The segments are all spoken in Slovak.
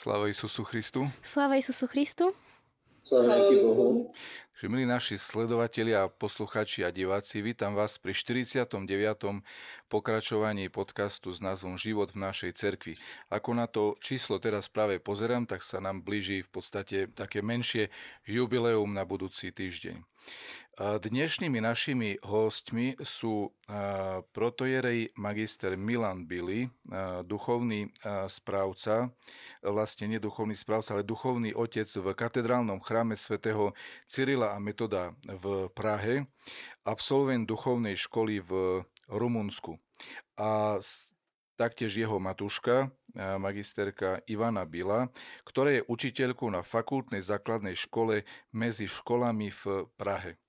Sláva Isusu Christu. Sláva Isusu Christu. Sláva Bohu. Takže milí naši sledovatelia, posluchači a diváci, vítam vás pri 49. pokračovaní podcastu s názvom Život v našej cerkvi. Ako na to číslo teraz práve pozerám, tak sa nám blíži v podstate také menšie jubileum na budúci týždeň. Dnešnými našimi hostmi sú protojerej magister Milan Billy, duchovný správca, vlastne nie duchovný správca, ale duchovný otec v katedrálnom chráme svätého Cyrila a Metoda v Prahe, absolvent duchovnej školy v Rumunsku. A taktiež jeho matuška, magisterka Ivana Bila, ktorá je učiteľkou na fakultnej základnej škole medzi školami v Prahe.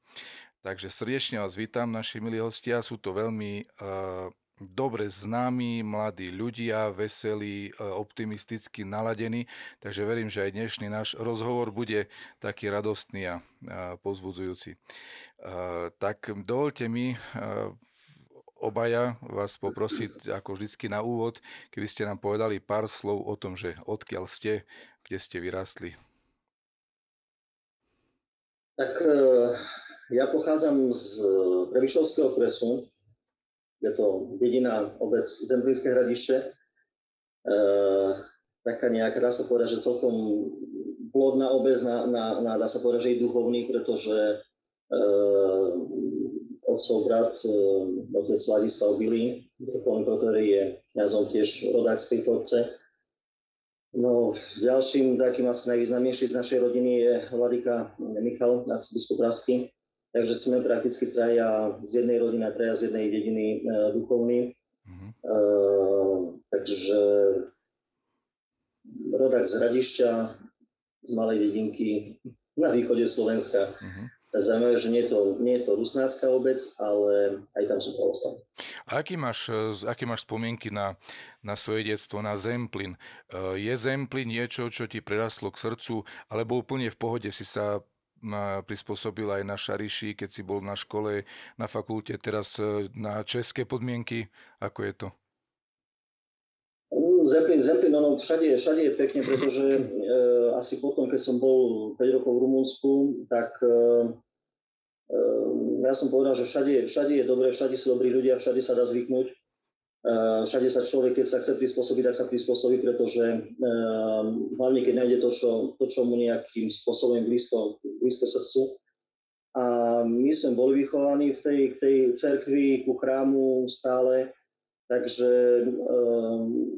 Takže srdečne vás vítam, naši milí hostia. Sú to veľmi uh, dobre známi, mladí ľudia, veselí, uh, optimisticky naladení. Takže verím, že aj dnešný náš rozhovor bude taký radostný a uh, pozbudzujúci. Uh, tak dovolte mi uh, obaja vás poprosiť ako vždycky na úvod, keby ste nám povedali pár slov o tom, že odkiaľ ste, kde ste vyrastli. Tak ja pochádzam z Prevyšovského okresu, je to jediná obec Zemplínske hradište. E, taká nejaká, dá sa povedať, že celkom plodná obec, na, na, na, dá sa povedať, že i duchovný, pretože e, otcov brat, e, otec Ladislav Bilý, ktorý je kniazom tiež rodák z tejto obce. No, ďalším takým asi najvýznamnejším z našej rodiny je Vladika Michal, arcibiskup Prasky, Takže sme prakticky traja z jednej rodiny a traja z jednej dediny e, duchovní. Mm-hmm. E, takže rodak z Radišťa, z malej dedinky na východe Slovenska. Mm-hmm. Zaujímavé, že nie je, to, nie je to rusnácká obec, ale aj tam sú pravoslavní. A aký máš, e, aký máš spomienky na, na svoje detstvo, na Zemplin? E, je Zemplin niečo, čo ti prerastlo k srdcu, alebo úplne v pohode si sa prispôsobil aj na Šariši, keď si bol na škole, na fakulte, teraz e, na české podmienky. Ako je to? Mm, Zemplín, Zemplín, ono všade, všade je pekne, pretože e, asi potom, keď som bol 5 rokov v Rumunsku, tak e, e, ja som povedal, že všade, všade je dobré, všade sú dobrí ľudia, všade sa dá zvyknúť. Eh, všade sa človek, keď sa chce prispôsobiť, tak sa prispôsobí, pretože eh, hlavne keď nájde to, čo, to, čo mu nejakým spôsobom blízko, blízko srdcu. A my sme boli vychovaní v tej, tej cerkvi, ku chrámu stále, takže um,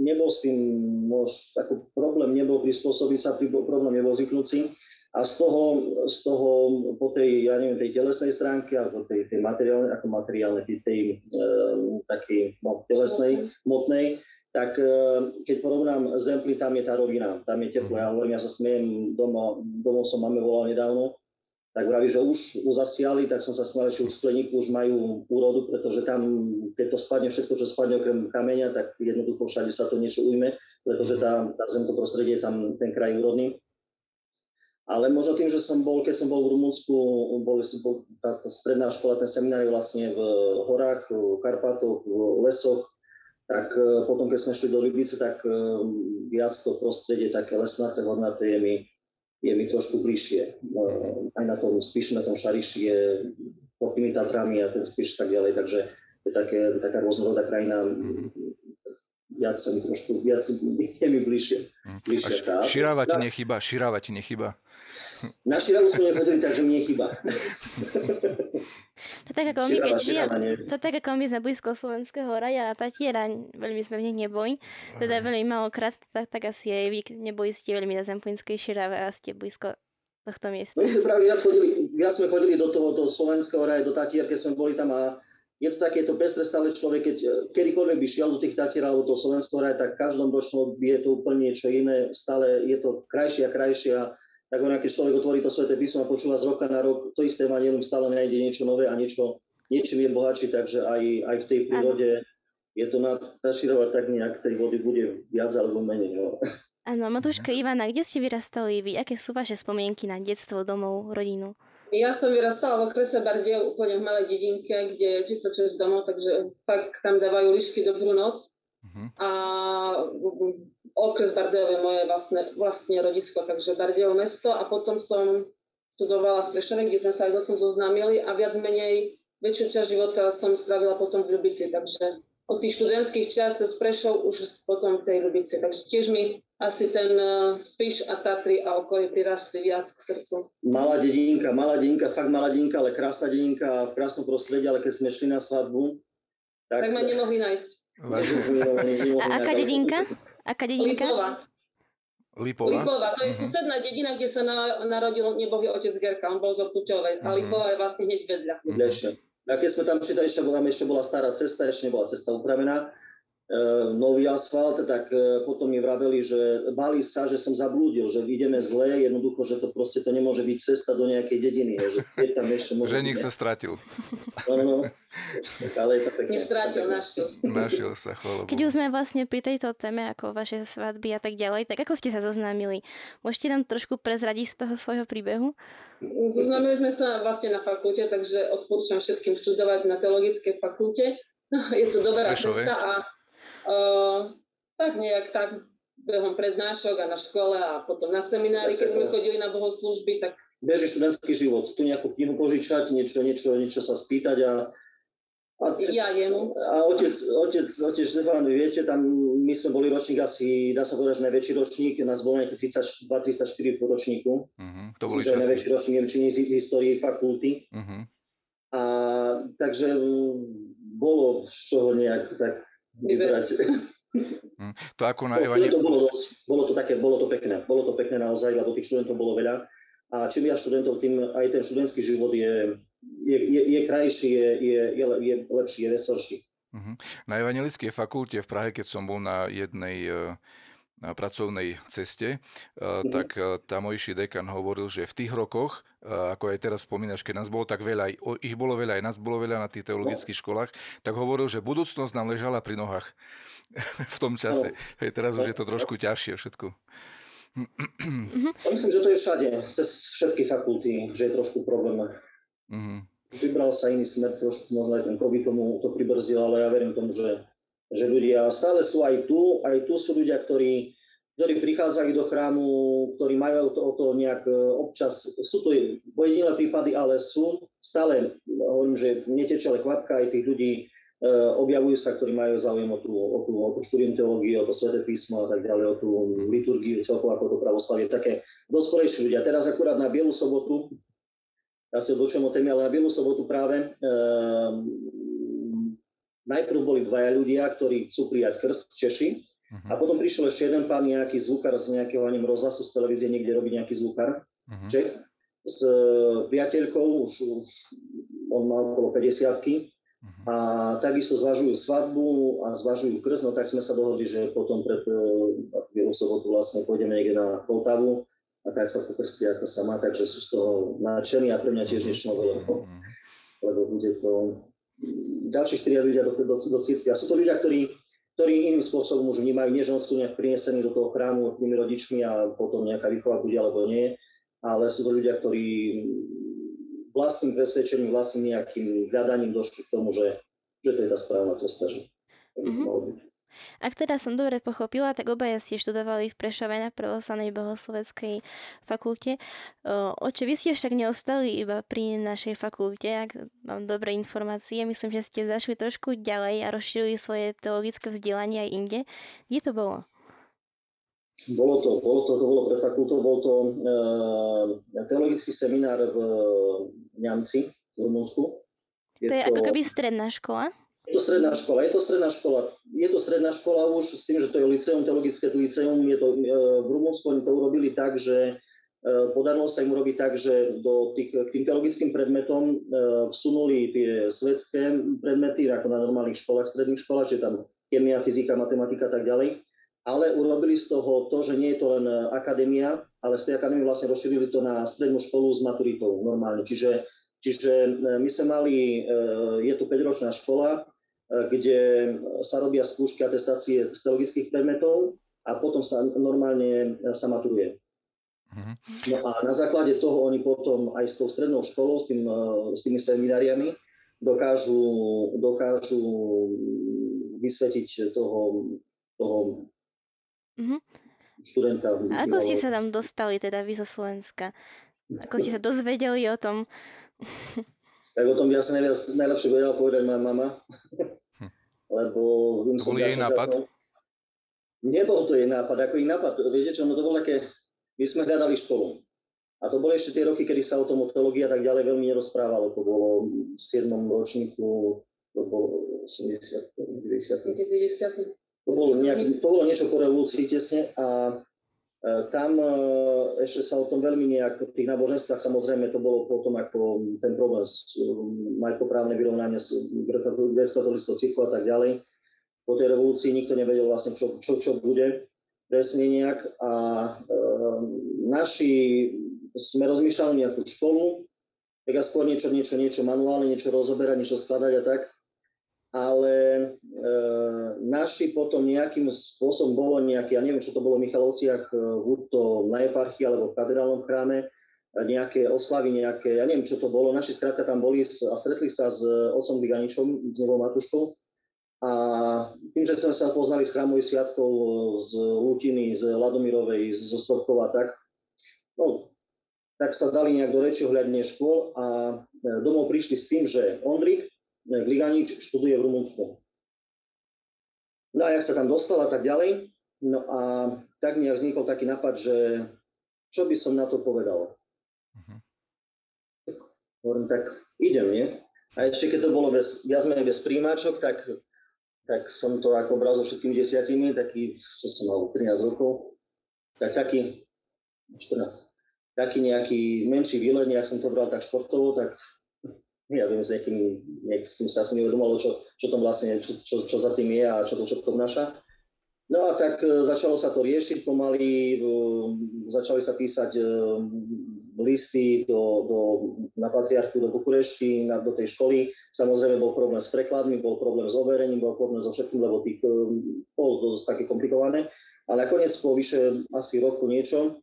nebol s tým mož, ako problém nebol prispôsobiť sa, problém nebol zvyknúť si. A z toho, z toho po tej, ja neviem, tej telesnej stránke, alebo tej, tej materiálnej, ako materiálnej, tej, tej um, takej no, telesnej, motnej, tak uh, keď porovnám Zempli, tam je tá rovina, tam je teplo. Ja hovorím, ja sa smiem, doma, domov som máme volal nedávno, tak vraví, že už, zasiali, tak som sa smial, že už v skleníku už majú úrodu, pretože tam, keď to spadne, všetko, čo spadne okrem kameňa, tak jednoducho všade sa to niečo ujme, pretože tá, tá zemto prostredie tam ten kraj úrodný. Ale možno tým, že som bol, keď som bol v Rumunsku, bol, bol tá, stredná škola, ten seminár vlastne v horách, v Karpatoch, v lesoch, tak e, potom, keď sme šli do Libice, tak e, viac to prostredie také lesnaté, hornaté je mi, je mi trošku bližšie. E, aj na tom spíš na tom Šariši je pod tými Tatrami a ten spíš tak ďalej, takže je také, taká rôznorodá krajina, viac sa mi trošku, viac je mi bližšie. Bližšie širáva ti nechyba, širáva ti nechyba. Na Širavu sme nechodili, takže mne chyba. To tak ako my, keď žijem, to tak ako my sme blízko Slovenského raja a Tatiera, veľmi sme v nich neboli, teda veľmi malokrát, tak, tak asi aj vy neboli ste veľmi na Zemplínskej Širave a ste blízko tohto miesta. My sme práve viac, chodili, viac sme chodili do toho, do Slovenského raja, do Tatier, keď sme boli tam a je to takéto stále človek, keď kedykoľvek by šiel do tých Tatier alebo do Slovenského raja, tak každom ročnom je to úplne niečo iné, stále je to krajšie a krajšie a tak on, keď človek otvorí to sveté písmo a počúva z roka na rok to isté evangelium, stále nájde niečo nové a niečo, niečím je bohatší, takže aj, aj v tej prírode ano. je to naširovať tak nejak tej vody bude viac alebo menej. No. Áno, Matúška Ivana, kde ste vyrastali vy? Aké sú vaše spomienky na detstvo, domov, rodinu? Ja som vyrastala v okrese Bardiel, úplne v malej dedinke, kde je 36 domov, takže fakt tam dávajú lišky dobrú noc. Uh-huh. A okres Bardejov je moje vlastne, vlastne rodisko, takže Bardejov mesto a potom som študovala v Prešove, kde sme sa aj s otcom zoznámili a viac menej väčšiu časť života som spravila potom v Ľubici, takže od tých študentských čas cez Prešov už potom v tej Ľubici. Takže tiež mi asi ten uh, Spiš a Tatry a okolie prirastli viac k srdcu. Malá dedinka, malá dedinka, fakt malá dedinka, ale krásna dedinka v krásnom prostredí, ale keď sme šli na svadbu, tak, tak ma nemohli nájsť. A aká dedinka? Aká dedinka? Lipova. Lipova? Lipova, to je uh-huh. susedná dedina, kde sa na, narodil nebohý otec Gerka, on bol z Ortučovej. Uh-huh. A mhm. Lipova je vlastne hneď vedľa. Uh-huh. A keď sme tam prišli, ešte bola, ešte bola stará cesta, ešte nebola cesta upravená, e, nový asfalt, tak e, potom mi vraveli, že bali sa, že som zablúdil, že ideme zle, jednoducho, že to proste to nemôže byť cesta do nejakej dediny, že je tam ešte môže Že nik sa stratil. No, no, no. Ale je to pekne. Nestrátil, našiel sa. Našiel sa, Keď už sme vlastne pri tejto téme, ako vaše svadby a tak ďalej, tak ako ste sa zoznámili? Môžete nám trošku prezradiť z toho svojho príbehu? Zoznámili sme sa vlastne na fakulte, takže odporúčam všetkým študovať na teologickej fakulte. Je to dobrá Prešové. cesta a uh, tak nejak tak behom prednášok a na škole a potom na seminári, keď sme chodili na bohoslužby, tak beží študentský život. Tu nejakú knihu požičať, niečo, niečo, niečo sa spýtať a a, ja jemu. A otec, otec, otec Štefán, viete, tam my sme boli ročník asi, dá sa povedať, že najväčší ročník, nás bolo nejaké 32-34 po ročníku. Uh-huh, to boli Čiže najväčší ročník v histórii fakulty. Uh-huh. A takže bolo z čoho nejak tak vybrať. Uh-huh. To ako na no, Evani... to bolo, dosť, bolo to také, bolo to pekné. Bolo to pekné naozaj, lebo tých študentov bolo veľa. A čím viac študentov, tým aj ten študentský život je, je, je, je krajší, je, je, je, je lepší, je veselší. Uh-huh. Na Evangelickej fakulte v Prahe, keď som bol na jednej uh, pracovnej ceste, uh, uh-huh. tak uh, tamojší dekan hovoril, že v tých rokoch, uh, ako aj teraz spomínaš, keď nás bolo tak veľa, ich bolo veľa, aj nás bolo veľa na tých teologických školách, tak hovoril, že budúcnosť nám ležala pri nohách v tom čase. Hej, teraz už je to trošku ťažšie všetko. Uh-huh. Myslím, že to je všade, cez všetky fakulty, že je trošku problém. Uh-huh. Vybral sa iný smer, trošku možno aj ten COVID tomu to pribrzdil, ale ja verím tomu, že, že ľudia stále sú aj tu, aj tu sú ľudia, ktorí, ktorí prichádzajú do chrámu, ktorí majú to, to nejak e, občas, sú to pojedinilé prípady, ale sú stále, hovorím, že netečie ale kvapka aj tých ľudí, e, objavujú sa, ktorí majú záujem o tú, o tú, o tú štúdium teológie, o to sveté písmo a tak ďalej, o tú liturgiu celkovo ako to pravoslavie, také dosporejší ľudia. Teraz akurát na Bielu sobotu ja si odbočujem o téme, ale na Bielu sobotu práve e, najprv boli dvaja ľudia, ktorí chcú prijať krst, Češi, uh-huh. a potom prišiel ešte jeden pán, nejaký zvukar z nejakého neviem, rozhlasu z televízie, niekde robí nejaký zvukar, uh-huh. Čech, s e, priateľkou, už, už on mal okolo 50 uh-huh. a takisto zvažujú svadbu a zvažujú krst, no tak sme sa dohodli, že potom pred e, sobotu vlastne pôjdeme niekde na Poltavu a tak sa pokrstia ako sa má, takže sú z toho nadšení a pre mňa tiež niečo nové, lebo, lebo bude to ďalší štyria ľudia do, do, do církvy. A sú to ľudia, ktorí, ktorí iným spôsobom už vnímajú, nie že sú nejak prinesení do toho chrámu tými rodičmi a potom nejaká výchova bude alebo nie, ale sú to ľudia, ktorí vlastným presvedčením, vlastným nejakým hľadaním došli k tomu, že, že to je tá správna cesta, že mm-hmm. Ak teda som dobre pochopila, tak obaja ste študovali v Prešove na pravoslavnej bohosloveckej fakulte. Oče, vy ste však neostali iba pri našej fakulte, ak mám dobré informácie. Myslím, že ste zašli trošku ďalej a rozšírili svoje teologické vzdelanie aj inde. Kde to bolo? Bolo to, bolo to, to bolo pre fakultu, bol to e, teologický seminár v Ňamci, v Rumunsku. Je to je to... ako keby stredná škola? Je to stredná škola, je to stredná škola. Je to stredná škola už s tým, že to je liceum, teologické liceum. Je to, e, v Rumunsku oni to urobili tak, že e, podarilo sa im urobiť tak, že do tých, k tým teologickým predmetom e, vsunuli tie svetské predmety, ako na normálnych školách, stredných školách, čiže tam chemia, fyzika, matematika a tak ďalej. Ale urobili z toho to, že nie je to len akadémia, ale z tej akadémie vlastne rozšírili to na strednú školu s maturitou normálne. Čiže, čiže my sme mali, je tu 5-ročná škola, kde sa robia skúšky atestácie z teologických predmetov a potom sa normálne sa maturuje. Mhm. No a na základe toho oni potom aj s tou strednou školou, s, tým, s tými semináriami dokážu, dokážu vysvetiť toho, toho mm-hmm. študenta. A ako ste sa tam dostali teda vy zo Slovenska? Ako ste sa dozvedeli o tom? tak o tom by asi najviac, najlepšie vedela povedať moja mama. Hm. Lebo... Vím, to bol jej nápad? To... Nebol to jej nápad, ako jej nápad. Viete čo, no to bolo také... My sme hľadali školu. A to boli ešte tie roky, kedy sa o tom a tak ďalej veľmi nerozprávalo. To bolo v 7. ročníku, to bolo 80. 90. 90. To bolo, nejak, to bolo niečo po revolúcii tesne a tam e, ešte sa o tom veľmi nejak, v tých náboženstvách samozrejme to bolo potom ako ten problém s majetkoprávne vyrovnanie s grecko-katolickou církvou a tak ďalej. Po tej revolúcii nikto nevedel vlastne, čo, čo, čo bude presne nejak a e, naši sme rozmýšľali nejakú školu, tak skôr niečo, niečo, niečo manuálne, niečo rozoberať, niečo skladať a tak ale e, naši potom nejakým spôsobom bolo nejaký, ja neviem, čo to bolo v Michalovciach, e, buď to na eparchii alebo v katedrálnom chráme, e, nejaké oslavy, nejaké, ja neviem, čo to bolo. Naši skrátka tam boli a stretli sa s otcom Biganičom, s nebou Matuškou. A tým, že sme sa poznali s chrámových sviatkov z Lutiny, z Ladomirovej, zo Strovkova, tak, no, tak sa dali nejak do reči ohľadne škôl a e, domov prišli s tým, že Ondrik, Gliganič študuje v Rumunsku. No a jak sa tam dostal a tak ďalej, no a tak nejak vznikol taký nápad, že čo by som na to povedal. Uh-huh. Hovorím, tak idem, nie? A ešte keď to bolo bez, viac menej bez príjmačok, tak, tak som to ako bral so všetkými desiatimi, taký, čo som mal 13 rokov, tak taký, 14, taký nejaký menší výlet, nejak som to bral tak športovo, tak ja viem, s nejakým, nejak som sa asi neuvedomoval, čo, čo tam vlastne, čo, čo, čo za tým je a čo to všetko vnáša. No a tak e, začalo sa to riešiť pomaly, e, začali sa písať e, listy do, do, na patriarchu do Bukurešti, na, do tej školy. Samozrejme bol problém s prekladmi, bol problém s overením, bol problém so všetkým, lebo tých bolo dosť také komplikované. Ale nakoniec po vyše asi roku niečo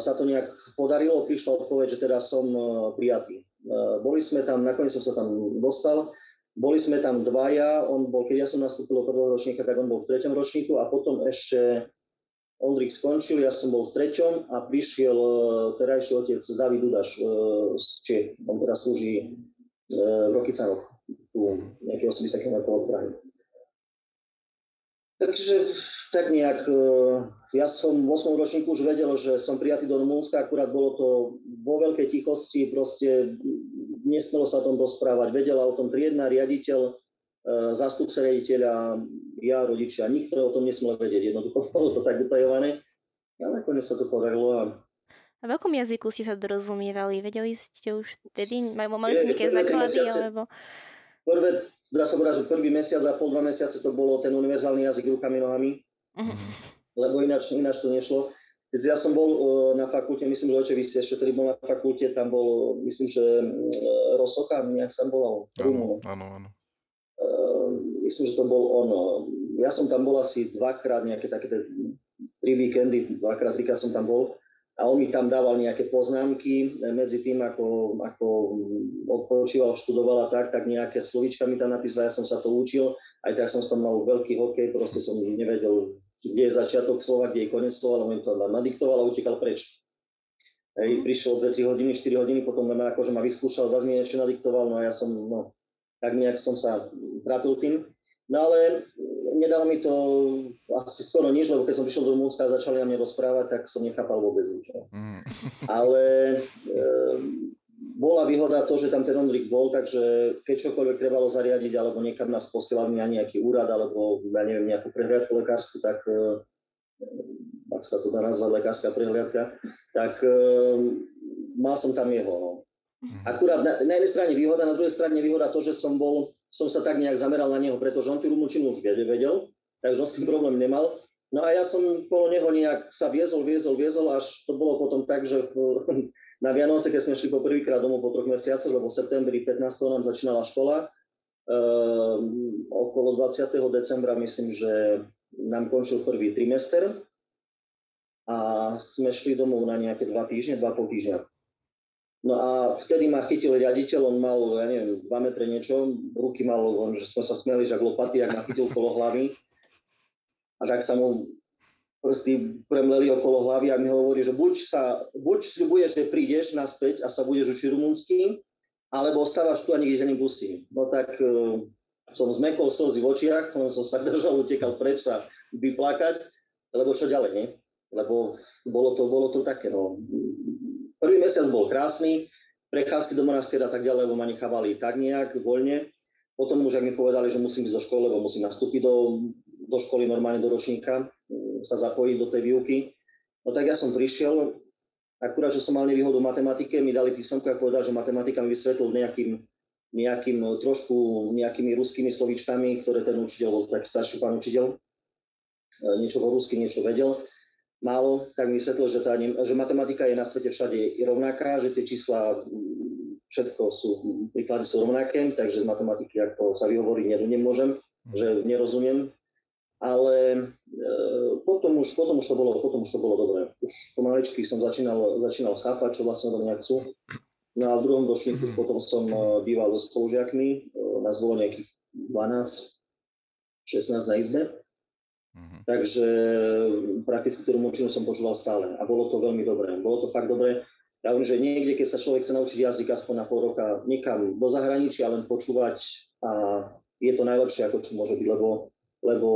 sa to nejak podarilo, prišla odpoveď, že teda som prijatý. Eh, boli sme tam, nakoniec som sa tam dostal, boli sme tam dvaja, on bol, keď ja som nastúpil do prvého ročníka, tak on bol v treťom ročníku a potom ešte Ondrik skončil, ja som bol v treťom a prišiel terajší otec David Dudaš z Čech. On teraz slúži v Rokycanoch, tu nejakého 80 km od Prahy. Takže tak nejak, e, ja som v 8. ročníku už vedel, že som prijatý do Rumunska, akurát bolo to vo veľkej tichosti, proste nesmelo sa o tom rozprávať. Vedela o tom triedna, riaditeľ, e, zástupca riaditeľa, ja, rodičia, nikto o tom nesmel vedieť. Jednoducho bolo to tak utajované. A nakoniec sa to podarilo a a v akom jazyku ste sa dorozumievali? Vedeli ste už vtedy? Mali ste nejaké základy? Alebo... Prvé, dá sa povedať, že prvý mesiac a pol, dva mesiace to bolo ten univerzálny jazyk rukami, nohami, uh-huh. lebo ináč, ináč to nešlo. Keď ja som bol uh, na fakulte, myslím, že oče, vy ste ešte, ktorý bol na fakulte, tam bol, myslím, že uh, Rosoka, nejak sa volal, Áno, áno, áno. Uh, myslím, že to bol on. Ja som tam bol asi dvakrát, nejaké také tri víkendy, dvakrát, trikrát som tam bol a on mi tam dával nejaké poznámky medzi tým, ako, ako odpočíval, študoval a tak, tak nejaké slovička mi tam napísal, ja som sa to učil, aj tak som tam mal veľký hokej, proste som nevedel, kde je začiatok slova, kde je koniec slova, ale on mi to nadiktoval a utekal preč. Hej, prišiel 2-3 hodiny, 4 hodiny, potom ma akože ma vyskúšal, zase mi niečo nadiktoval, no a ja som, no, tak nejak som sa trápil tým. No ale nedalo mi to asi skoro nič, lebo keď som prišiel do Rumunska a začali na mne rozprávať, tak som nechápal vôbec nič. Mm. Ale e, bola výhoda to, že tam ten Ondrik bol, takže keď čokoľvek trebalo zariadiť, alebo niekam nás posielali na nejaký úrad, alebo ja neviem, nejakú prehliadku lekárskú, tak e, ak sa to dá nazvať lekárska prehliadka, tak e, mal som tam jeho. No. Mm. Akurát na, na jednej strane výhoda, na druhej strane výhoda to, že som bol som sa tak nejak zameral na neho, pretože on tú rumunčinu už vedel, takže on s tým problém nemal. No a ja som po neho nejak sa viezol, viezol, viezol, až to bolo potom tak, že na Vianoce, keď sme šli po prvýkrát domov po troch mesiacoch, lebo v septembri 15. nám začínala škola, um, okolo 20. decembra myslím, že nám končil prvý trimester a sme šli domov na nejaké dva týždne, dva pol týždňa. No a vtedy ma chytil riaditeľ, on mal, ja neviem, 2 metre niečo, ruky mal, on, že sme sa smiali, že lopaty, ak ma chytil kolo hlavy. a tak sa mu prsty premleli okolo hlavy a mi hovorí, že buď, sa, buď sľubuješ, že prídeš naspäť a sa budeš učiť rumúnsky, alebo ostávaš tu a nikde ťa nepustím. No tak uh, som zmekol slzy v očiach, len som sa držal, utekal preč sa vyplakať, lebo čo ďalej, nie? Lebo bolo to, bolo to také, no. Prvý mesiac bol krásny, prechádzky do monastiera tak ďalej, lebo ma nechávali tak nejak voľne. Potom už, ak mi povedali, že musím ísť do školy, lebo musím nastúpiť do, do školy normálne do ročníka, sa zapojiť do tej výuky. No tak ja som prišiel, akurát, že som mal nevýhodu v matematike, mi dali písomku a povedal, že matematika mi vysvetlil nejakým, nejakým trošku nejakými ruskými slovíčkami, ktoré ten učiteľ tak starší pán učiteľ, e, niečo po rusky, niečo vedel málo, tak mi vysvetlil, že, tá, že matematika je na svete všade rovnaká, že tie čísla všetko sú, príklady sú rovnaké, takže z matematiky, ako sa vyhovoriť, nemôžem, mhm. že nerozumiem ale e, potom, už, potom, už to bolo, potom už to bolo dobré. Už pomaličky som začínal, začínal chápať, čo vlastne odo mňa chcú. No a v druhom ročníku už potom som e, býval so spolužiakmi, e, nás bolo nejakých 12, 16 na izbe. Mm-hmm. Takže prakticky tú rumunčinu som počúval stále a bolo to veľmi dobré. Bolo to fakt dobré. Ja hovorím, že niekde, keď sa človek chce naučiť jazyk aspoň na pol roka niekam do zahraničia, len počúvať a je to najlepšie, ako čo môže byť, lebo lebo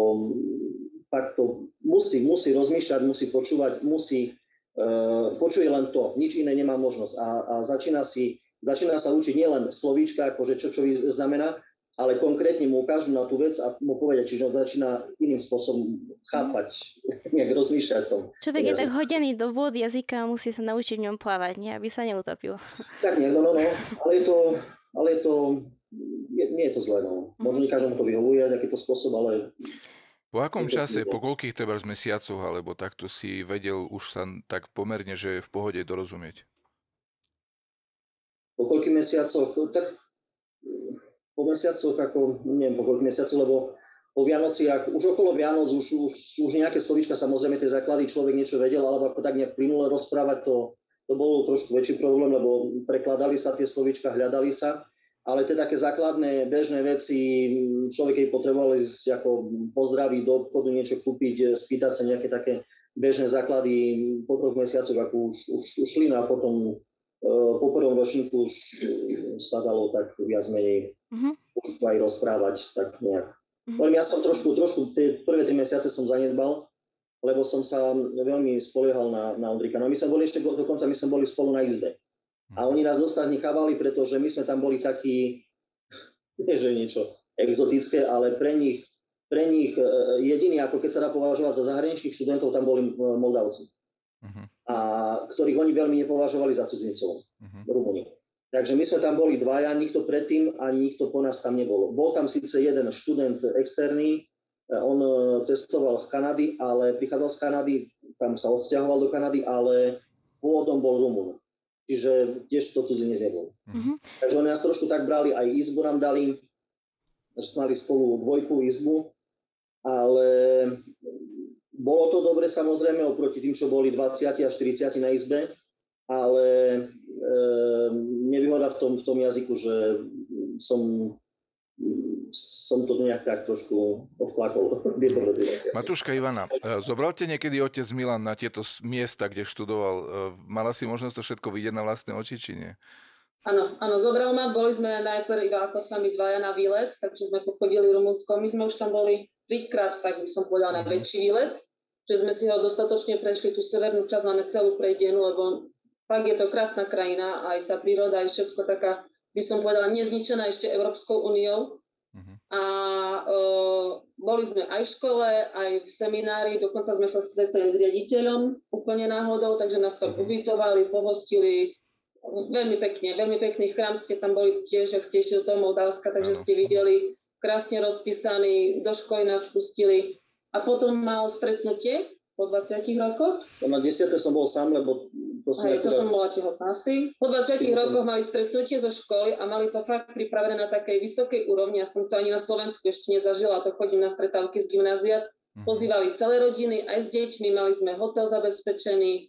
fakt to musí, musí rozmýšľať, musí počúvať, musí, uh, počuje len to, nič iné nemá možnosť a, a začína, si, začína sa učiť nielen slovíčka, akože čo čo znamená, ale konkrétne mu ukážu na tú vec a mu povedia, čiže on začína iným spôsobom chápať, nejak rozmýšľať tom. Človek je tak hodený do vôd jazyka a musí sa naučiť v ňom plávať, nie? aby sa neutopil. Tak nie, no, no, no, ale je to, ale je to je, nie je to zlé. No. Mhm. Možno nie každému to vyhovuje, takýto spôsob, ale... Po akom čase, po koľkých treba mesiacoch, alebo takto si vedel už sa tak pomerne, že je v pohode dorozumieť? Po koľkých mesiacoch? Tak po mesiacoch, ako, neviem po koľkých mesiacoch, lebo po Vianociach, už okolo Vianoc, už, už, už nejaké slovíčka, samozrejme tie základy človek niečo vedel, alebo ako tak nejak plynule rozprávať, to, to bol trošku väčší problém, lebo prekladali sa tie slovíčka, hľadali sa. Ale tie také základné bežné veci, človek keď potreboval ísť ako pozdraviť do obchodu, niečo kúpiť, spýtať sa nejaké také bežné základy po troch mesiacoch, ako už, už, už šli no a potom po prvom ročníku už sa dalo tak viac menej uh-huh. už aj rozprávať tak nejak. Uh-huh. ja som trošku, trošku, tie prvé tri mesiace som zanedbal, lebo som sa veľmi spoliehal na, na Ondrika. No my sme boli ešte, dokonca my sme boli spolu na izbe. A oni nás dostať nechávali, pretože my sme tam boli takí, nie že niečo exotické, ale pre nich, pre nich e, jediný, ako keď sa dá považovať za zahraničných študentov, tam boli e, Moldavci. Uh-huh. A ktorých oni veľmi nepovažovali za cudzincov, uh-huh. Rumúni. Takže my sme tam boli dvaja, nikto predtým ani nikto po nás tam nebol. Bol tam síce jeden študent externý, e, on cestoval z Kanady, ale prichádzal z Kanady, tam sa odsťahoval do Kanady, ale pôvodom bol Rumun. Čiže tiež to cudzinec nebol. Mm-hmm. Takže oni nás trošku tak brali, aj izbu nám dali, že mali spolu dvojku izbu, ale bolo to dobre samozrejme oproti tým, čo boli 20 až 40 na izbe, ale e, nevýhoda v tom, v tom jazyku, že som som to nejak tak trošku odflakol. Matúška Ivana, e, zobral te niekedy otec Milan na tieto miesta, kde študoval? E, mala si možnosť to všetko vidieť na vlastné oči, či nie? Áno, áno, zobral ma. Boli sme najprv iba ako sami dvaja na výlet, takže sme pochodili Rumunsko. My sme už tam boli trikrát, tak by som povedala, na mhm. väčší výlet, že sme si ho dostatočne prešli. Tú severnú časť máme celú prejdenú, lebo fakt je to krásna krajina, aj tá príroda, aj všetko taká, by som povedala, nezničená ešte Európskou úniou Uh-huh. A uh, boli sme aj v škole, aj v seminári, dokonca sme sa stretli s riaditeľom úplne náhodou, takže nás tam uh-huh. ubytovali, pohostili, veľmi pekne, veľmi pekný chrám ste tam boli tiež, ak ste išli do toho Moldavska, takže uh-huh. ste videli krásne rozpísaný, do školy nás pustili a potom mal stretnutie po 20 rokoch. Na 10. som bol sám, lebo to, Aj, to teda... som bola tehotná si. Po 20 rokoch mali stretnutie zo školy a mali to fakt pripravené na takej vysokej úrovni. Ja som to ani na Slovensku ešte nezažila, to chodím na stretávky z gymnázia. Mhm. Pozývali celé rodiny, aj s deťmi, mali sme hotel zabezpečený, e,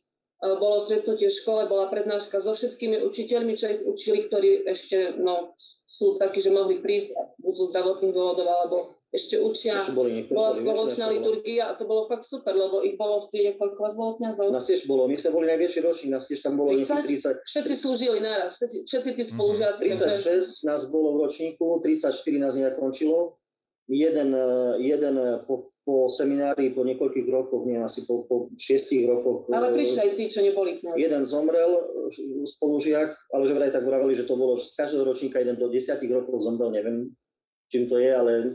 bolo stretnutie v škole, bola prednáška so všetkými učiteľmi, čo ich učili, ktorí ešte no, sú takí, že mohli prísť buď zo zdravotných dôvodov, alebo ešte učia. Boli bola spoločná liturgia a to bolo fakt super, lebo ich bolo v tých, koľko vás bolo kniazov? Nás tiež bolo, my sme boli najväčší ročník, nás tiež tam bolo 30. 30. Všetci slúžili naraz, všetci, všetci tí spolužiaci. 36 takže... nás bolo v ročníku, 34 nás nejak končilo. Jeden, jeden po, po seminári po niekoľkých rokoch, nie asi po, po šiestich rokoch. Ale prišli aj tí, čo neboli kniazy. Jeden zomrel, spolužiak, ale že vraj tak vraveli, že to bolo z každého ročníka jeden do desiatich rokov zomrel, neviem, čím to je, ale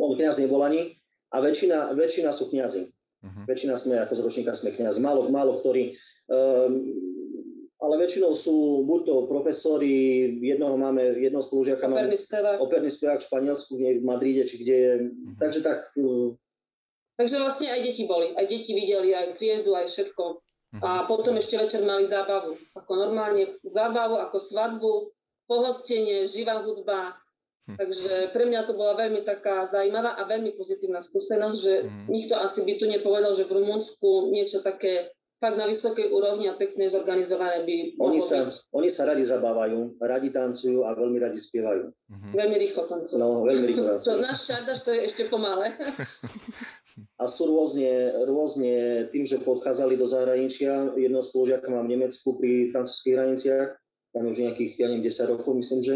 on kniaz nebol ani a väčšina, väčšina sú kniazy. Uh-huh. Väčšina sme, ako z ročníka sme kniazy. Málo, málo ktorí, um, ale väčšinou sú buď to profesori, jednoho máme, jednoho spolužiaka máme, operný spevák v Španielsku, v Madride, či kde je. Uh-huh. Takže tak... Uh, Takže vlastne aj deti boli, aj deti videli, aj triedu, aj všetko. Uh-huh. A potom ešte večer mali zábavu. Ako normálne zábavu, ako svadbu, pohostenie, živá hudba. Takže pre mňa to bola veľmi taká zaujímavá a veľmi pozitívna skúsenosť, že mm. nikto asi by tu nepovedal, že v Rumunsku niečo také fakt na vysokej úrovni a pekne zorganizované by oni sa, byť. Oni sa radi zabávajú, radi tancujú a veľmi radi spievajú. Mm-hmm. Veľmi rýchlo tancujú. No, veľmi rýchlo tancujú. to, náš čardaš to je ešte pomalé. a sú rôzne, rôzne tým, že podchádzali do zahraničia. Jedného spolužiaka mám v Nemecku pri francúzských hraniciach, tam už nejakých, ja neviem, 10 rokov, myslím, že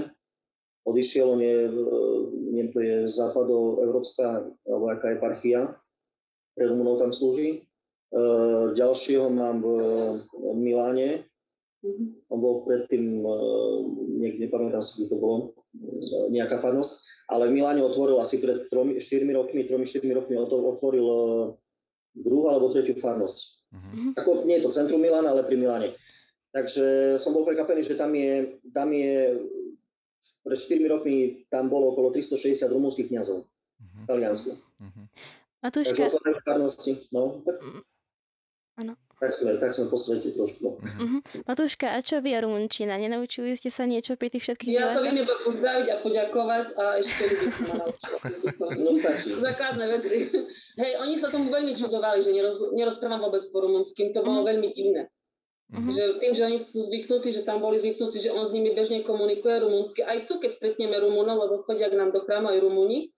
odišiel, on je, neviem, to je západoeurópska alebo aká eparchia, pre Rumunov tam slúži. E, ďalšieho mám v, Miláne, on bol predtým, e, niekde, nepamätám si, kde to bolo, e, nejaká farnosť, ale v Miláne otvoril asi pred 4 rokmi, 3-4 rokmi otvoril druhú alebo tretiu farnosť. Uh-huh. Ako, nie je to centrum Milána, ale pri Miláne. Takže som bol prekvapený, že tam je, tam je pred 4 rokmi tam bolo okolo 360 rumúnskych kniazov uh-huh. v Taliansku. Uh-huh. Matúška... Takže otvorené farnosti, no. Tak, ano. tak sme, tak sme po svete trošku. Uh-huh. Matúška, a čo vy a rumunčina? Nenaučili ste sa niečo pri tých všetkých Ja sa viem iba pozdraviť a poďakovať a ešte No. Základné veci. Hej, oni sa tomu veľmi čudovali, že neroz, nerozprávam vôbec po rumunským. To bolo uh-huh. veľmi divné. Uh-huh. Že tým, že oni sú zvyknutí, že tam boli zvyknutí, že on s nimi bežne komunikuje rumunsky. Aj tu, keď stretneme Rumunov, lebo chodia k nám do chrámu aj Rumúni,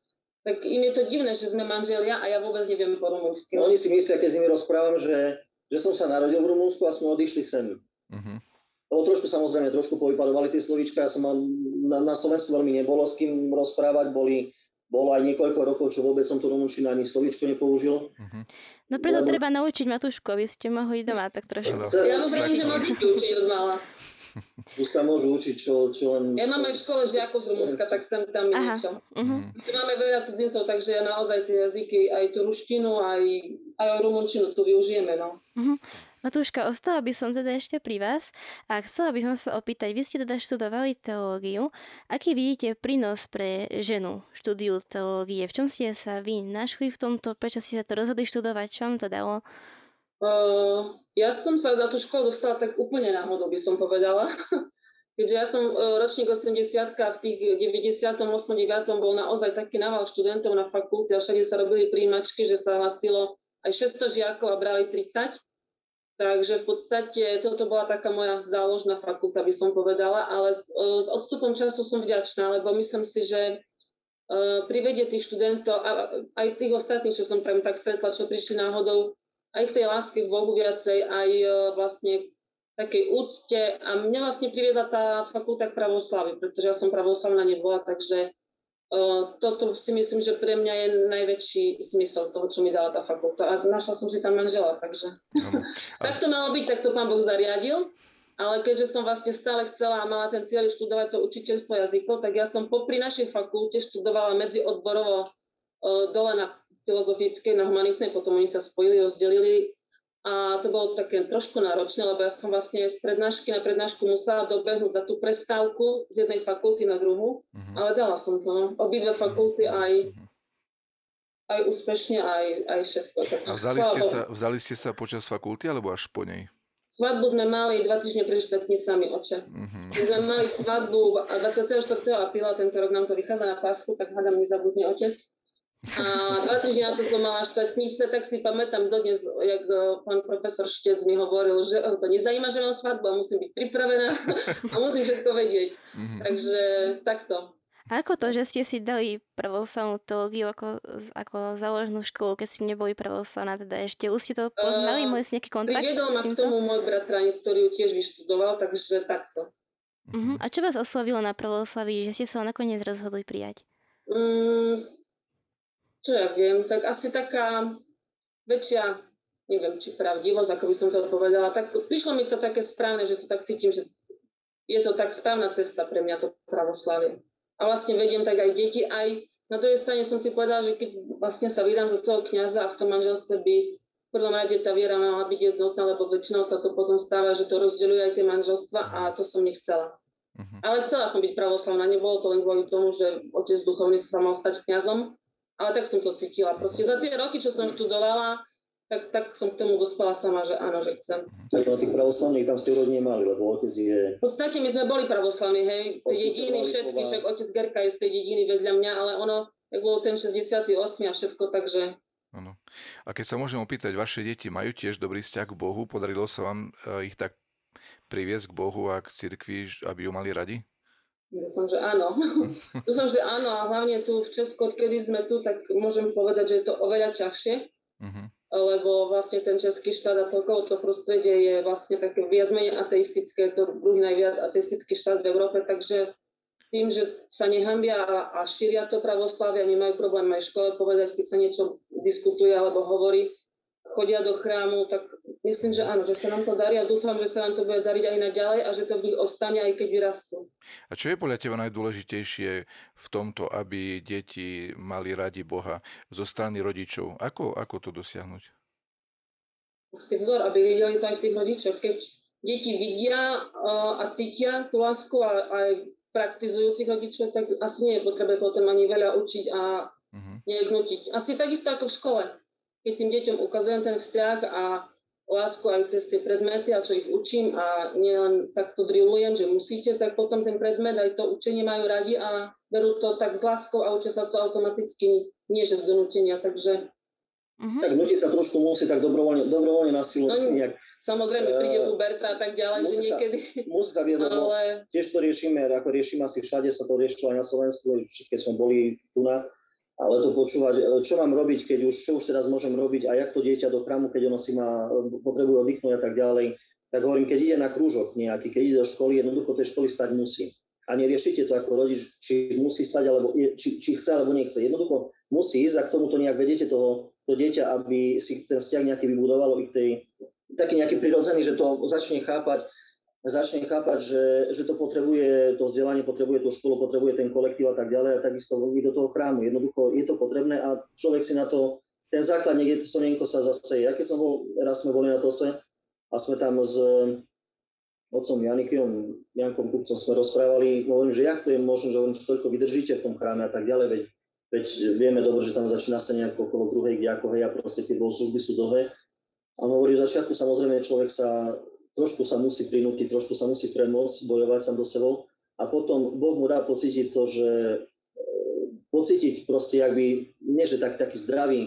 tak im je to divné, že sme manželia a ja vôbec neviem po rumunsky. No, oni si myslia, keď s nimi rozprávam, že, že som sa narodil v Rumunsku a sme odišli sem. Uh-huh. Lebo trošku samozrejme, trošku povypadovali tie slovíčka. Ja som mal, na, na Slovensku veľmi nebolo s kým rozprávať, boli bolo aj niekoľko rokov, čo vôbec som to rumunčinu ani slovičko nepoužil. Uh-huh. No preto Lebo... treba naučiť Matúšku, aby ste mohli doma tak trošku. No. Ja mu vravím, že mám deti učiť od mala. Tu sa môžu učiť, čo, čo len... Ja mám aj v škole žiakov z Rumunska, tak sem tam mi niečo. Uh-huh. Tu máme veľa cudzincov, takže naozaj tie jazyky, aj tú ruštinu, aj, aj rumunčinu tu využijeme. No. Uh-huh. Matúška, ostala by som teda ešte pri vás a chcela by som sa opýtať, vy ste teda študovali teológiu. Aký vidíte prínos pre ženu štúdiu teológie? V čom ste sa vy našli v tomto? Prečo ste sa to rozhodli študovať? Čo vám to dalo? Uh, ja som sa na tú školu dostala tak úplne náhodou, by som povedala. Keďže ja som ročník 80 v tých 98. 9. bol naozaj taký nával študentov na fakulte a všade sa robili príjimačky, že sa hlasilo aj 600 žiakov a brali 30 Takže v podstate toto bola taká moja záložná fakulta, by som povedala, ale s, e, s odstupom času som vďačná, lebo myslím si, že uh, privedie tých študentov a aj tých ostatných, čo som tam tak stretla, čo prišli náhodou, aj k tej láske k Bohu viacej, aj uh, vlastne takej úcte. A mňa vlastne priviedla tá fakulta k pravoslavy, pretože ja som pravoslavná nebola, takže toto si myslím, že pre mňa je najväčší zmysel toho, čo mi dala tá fakulta. A našla som si tam manžela, takže... No. tak to malo byť, tak to pán Boh zariadil. Ale keďže som vlastne stále chcela a mala ten cieľ študovať to učiteľstvo jazykov, tak ja som popri našej fakulte študovala medziodborovo dole na filozofickej, na humanitnej, potom oni sa spojili, rozdelili a to bolo také trošku náročné, lebo ja som vlastne z prednášky na prednášku musela dobehnúť za tú prestávku z jednej fakulty na druhú, uh-huh. ale dala som to. No. Obidve fakulty aj, uh-huh. aj úspešne, aj, aj všetko. Takže a vzali ste, sa, vzali ste sa počas fakulty alebo až po nej? Svadbu sme mali dva týždne pred štátnicami, oče. Uh-huh. My sme mali svadbu 24. apríla, tento rok nám to vychádza na pásku, tak hádam, nezabudne otec. A dva týždne na to som mala štátnice, tak si pamätám dodnes, jak e, pán profesor Štec mi hovoril, že to nezajíma, že mám svadbu a musím byť pripravená a musím všetko vedieť. Mm-hmm. Takže takto. A ako to, že ste si dali pravoslavnú teológiu ako, ako záložnú školu, keď ste neboli pravoslavná, teda ešte už ste to poznali, uh, mali ste nejaký kontakt? Priviedol ma k tomu môj bratranec, ktorý ju tiež vyštudoval, takže takto. Uh-huh. A čo vás oslovilo na pravoslaví, že ste sa nakoniec rozhodli prijať? Um, čo ja viem, tak asi taká väčšia, neviem, či pravdivosť, ako by som to povedala, tak prišlo mi to také správne, že sa tak cítim, že je to tak správna cesta pre mňa to pravoslavie a vlastne vediem tak aj deti, aj na druhej strane som si povedala, že keď vlastne sa vydám za toho kniaza a v tom manželstve by v prvom rade tá viera mala byť jednotná, lebo väčšinou sa to potom stáva, že to rozdeľuje aj tie manželstva a to som nechcela. Uh-huh. Ale chcela som byť pravoslavná, nebolo to len kvôli tomu, že otec duchovný sa mal stať kňazom, ale tak som to cítila. Proste za tie roky, čo som študovala, tak, tak som k tomu dospela sama, že áno, že chcem. Tak no tých pravoslavných tam ste rodne mali, lebo otec je... V podstate my sme boli pravoslavní, hej, tie dediny všetky, však otec Gerka je z tej dediny vedľa mňa, ale ono, tak bolo ten 68 a všetko, takže... Ano. A keď sa môžem opýtať, vaše deti majú tiež dobrý vzťah k Bohu? Podarilo sa vám e, ich tak priviesť k Bohu a k cirkvi, aby ju mali radi? Dúfam, že áno. Dúfam, že áno a hlavne tu v Česku, odkedy sme tu, tak môžem povedať, že je to oveľa ťažšie. Uh-huh lebo vlastne ten český štát a celkovo to prostredie je vlastne také viac menej ateistické, to druhý najviac ateistický štát v Európe, takže tým, že sa nehambia a, a šíria to pravoslavia, nemajú problém aj v škole povedať, keď sa niečo diskutuje alebo hovorí, chodia do chrámu, tak myslím, že áno, že sa nám to darí a dúfam, že sa nám to bude dariť aj naďalej a že to v nich ostane, aj keď vyrastú. A čo je podľa teba najdôležitejšie v tomto, aby deti mali radi Boha zo strany rodičov? Ako, ako to dosiahnuť? Si vzor, aby videli to aj v tých rodičoch. Keď deti vidia a cítia tú lásku a aj praktizujúcich rodičov, tak asi nie je potrebe potom ani veľa učiť a uh-huh. nejak nutiť. Asi takisto ako v škole keď tým deťom ukazujem ten vzťah a lásku aj cez tie predmety a čo ich učím a nielen takto drillujem, že musíte, tak potom ten predmet aj to učenie majú radi a berú to tak s láskou a učia sa to automaticky, nie že z donútenia, takže... Uh-huh. Tak ľudí sa trošku musí tak dobrovoľne, dobrovoľne nasilovať. No, nejak, samozrejme, príde uh, puberta a tak ďalej, že niekedy... Sa, musí sa viesť, ale... tiež to riešime, ako riešime asi všade, sa to riešilo aj na Slovensku, keď sme boli tu na, ale to počúvať, e, čo mám robiť, keď už, čo už teraz môžem robiť a jak to dieťa do chrámu, keď ono si má, e, potrebuje oddychnúť a tak ďalej, tak hovorím, keď ide na krúžok nejaký, keď ide do školy, jednoducho tej školy stať musí. A neriešite to ako rodič, či musí stať, alebo či, či chce, alebo nechce. Jednoducho musí ísť a k tomuto nejak vedete toho, to dieťa, aby si ten vzťah nejaký vybudovalo i tej, taký nejaký prirodzený, že to začne chápať, začne chápať, že, že to potrebuje, to vzdelanie potrebuje tú školu, potrebuje ten kolektív a tak ďalej a takisto do toho chrámu. Jednoducho je to potrebné a človek si na to, ten základ niekde to nieko sa zaseje. Ja keď som bol, raz sme boli na Tose a sme tam s otcom Janikom, Jankom Kupcom sme rozprávali, hovorím, že jak to je možné, že hovorím, že toľko vydržíte v tom chráme a tak ďalej, veď, veď vieme dobre, že tam začína sa nejako okolo druhej, kde ako hej, a proste tie služby sú dlhé. A hovorí, v začiatku samozrejme človek sa trošku sa musí prinútiť, trošku sa musí premôcť, bojovať sám do sebou a potom Boh mu dá pocítiť to, že e, pocítiť proste, ak by, nie že tak, taký zdravý,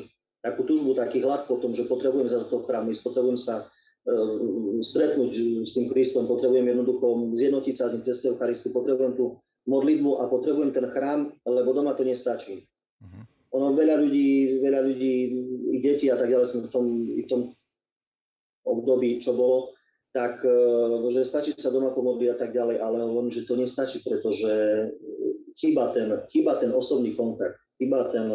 takú túžbu, taký hlad potom, že potrebujem za to chrámu potrebujem sa uh, stretnúť s tým Kristom, potrebujem jednoducho zjednotiť sa s ním cez Eucharistu, potrebujem tú modlitbu a potrebujem ten chrám, lebo doma to nestačí. Uh-huh. Ono veľa ľudí, veľa ľudí, ich detí a tak ďalej sme v tom, v tom období, čo bolo, tak e, že stačí sa doma pomodliť a tak ďalej, ale hovorím, že to nestačí, pretože chýba ten, chýba ten osobný kontakt, chýba ten,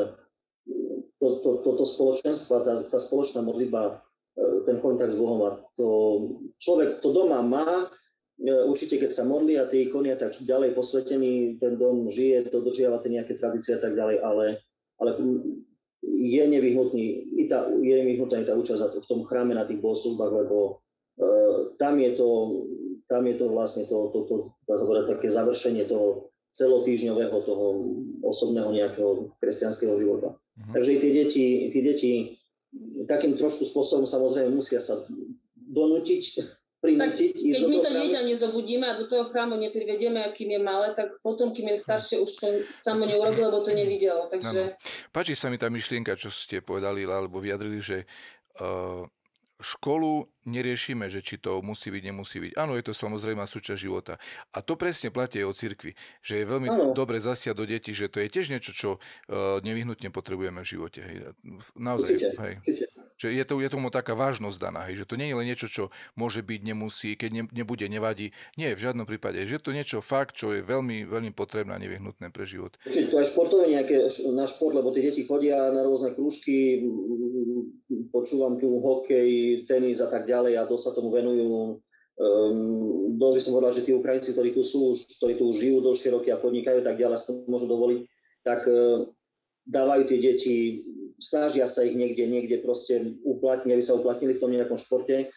to, to, to, to spoločenstvo, tá, tá spoločná modlitba, e, ten kontakt s Bohom. A to človek to doma má, e, určite keď sa modlí a tie ikony a tak ďalej posvetený, ten dom žije, dodržiava tie nejaké tradície a tak ďalej, ale, ale je nevyhnutný, i tá, je nevyhnutná i tá účasť v tom chráme na tých bohoslužbách, lebo tam je to, tam je to vlastne to, to, to, to také završenie toho celotýždňového, toho osobného nejakého kresťanského života. Uh-huh. Takže tie deti, tie deti takým trošku spôsobom samozrejme musia sa donútiť, prinútiť. Tak, keď my to dieťa nezobudíme a do toho chrámu neprivedieme, akým je malé, tak potom, kým je staršie, už to samo neurobi, lebo to nevidelo. Takže... Páči sa mi tá myšlienka, čo ste povedali, alebo vyjadrili, že uh, školu neriešime, že či to musí byť, nemusí byť. Áno, je to samozrejme súčasť života. A to presne platí aj o cirkvi, že je veľmi ano. dobre zasiať do detí, že to je tiež niečo, čo uh, nevyhnutne potrebujeme v živote. Hej. Naozaj. Určite, hej. Určite. Že je, to, je tomu taká vážnosť daná, hej, že to nie je len niečo, čo môže byť, nemusí, keď ne, nebude, nevadí. Nie, v žiadnom prípade. Že to niečo fakt, čo je veľmi, veľmi potrebné a nevyhnutné pre život. Určite, to aj športové nejaké, na šport, lebo tie deti chodia na rôzne krúžky, počúvam tu hokej, tenis a tak ďalej a to sa tomu venujú. Um, dosť by som povedal, že tí Ukrajinci, ktorí tu sú, ktorí tu žijú dlhšie roky a podnikajú tak ďalej, si to môžu dovoliť, tak uh, dávajú tie deti snažia sa ich niekde, niekde proste uplatniť, aby sa uplatnili v tom nejakom športe.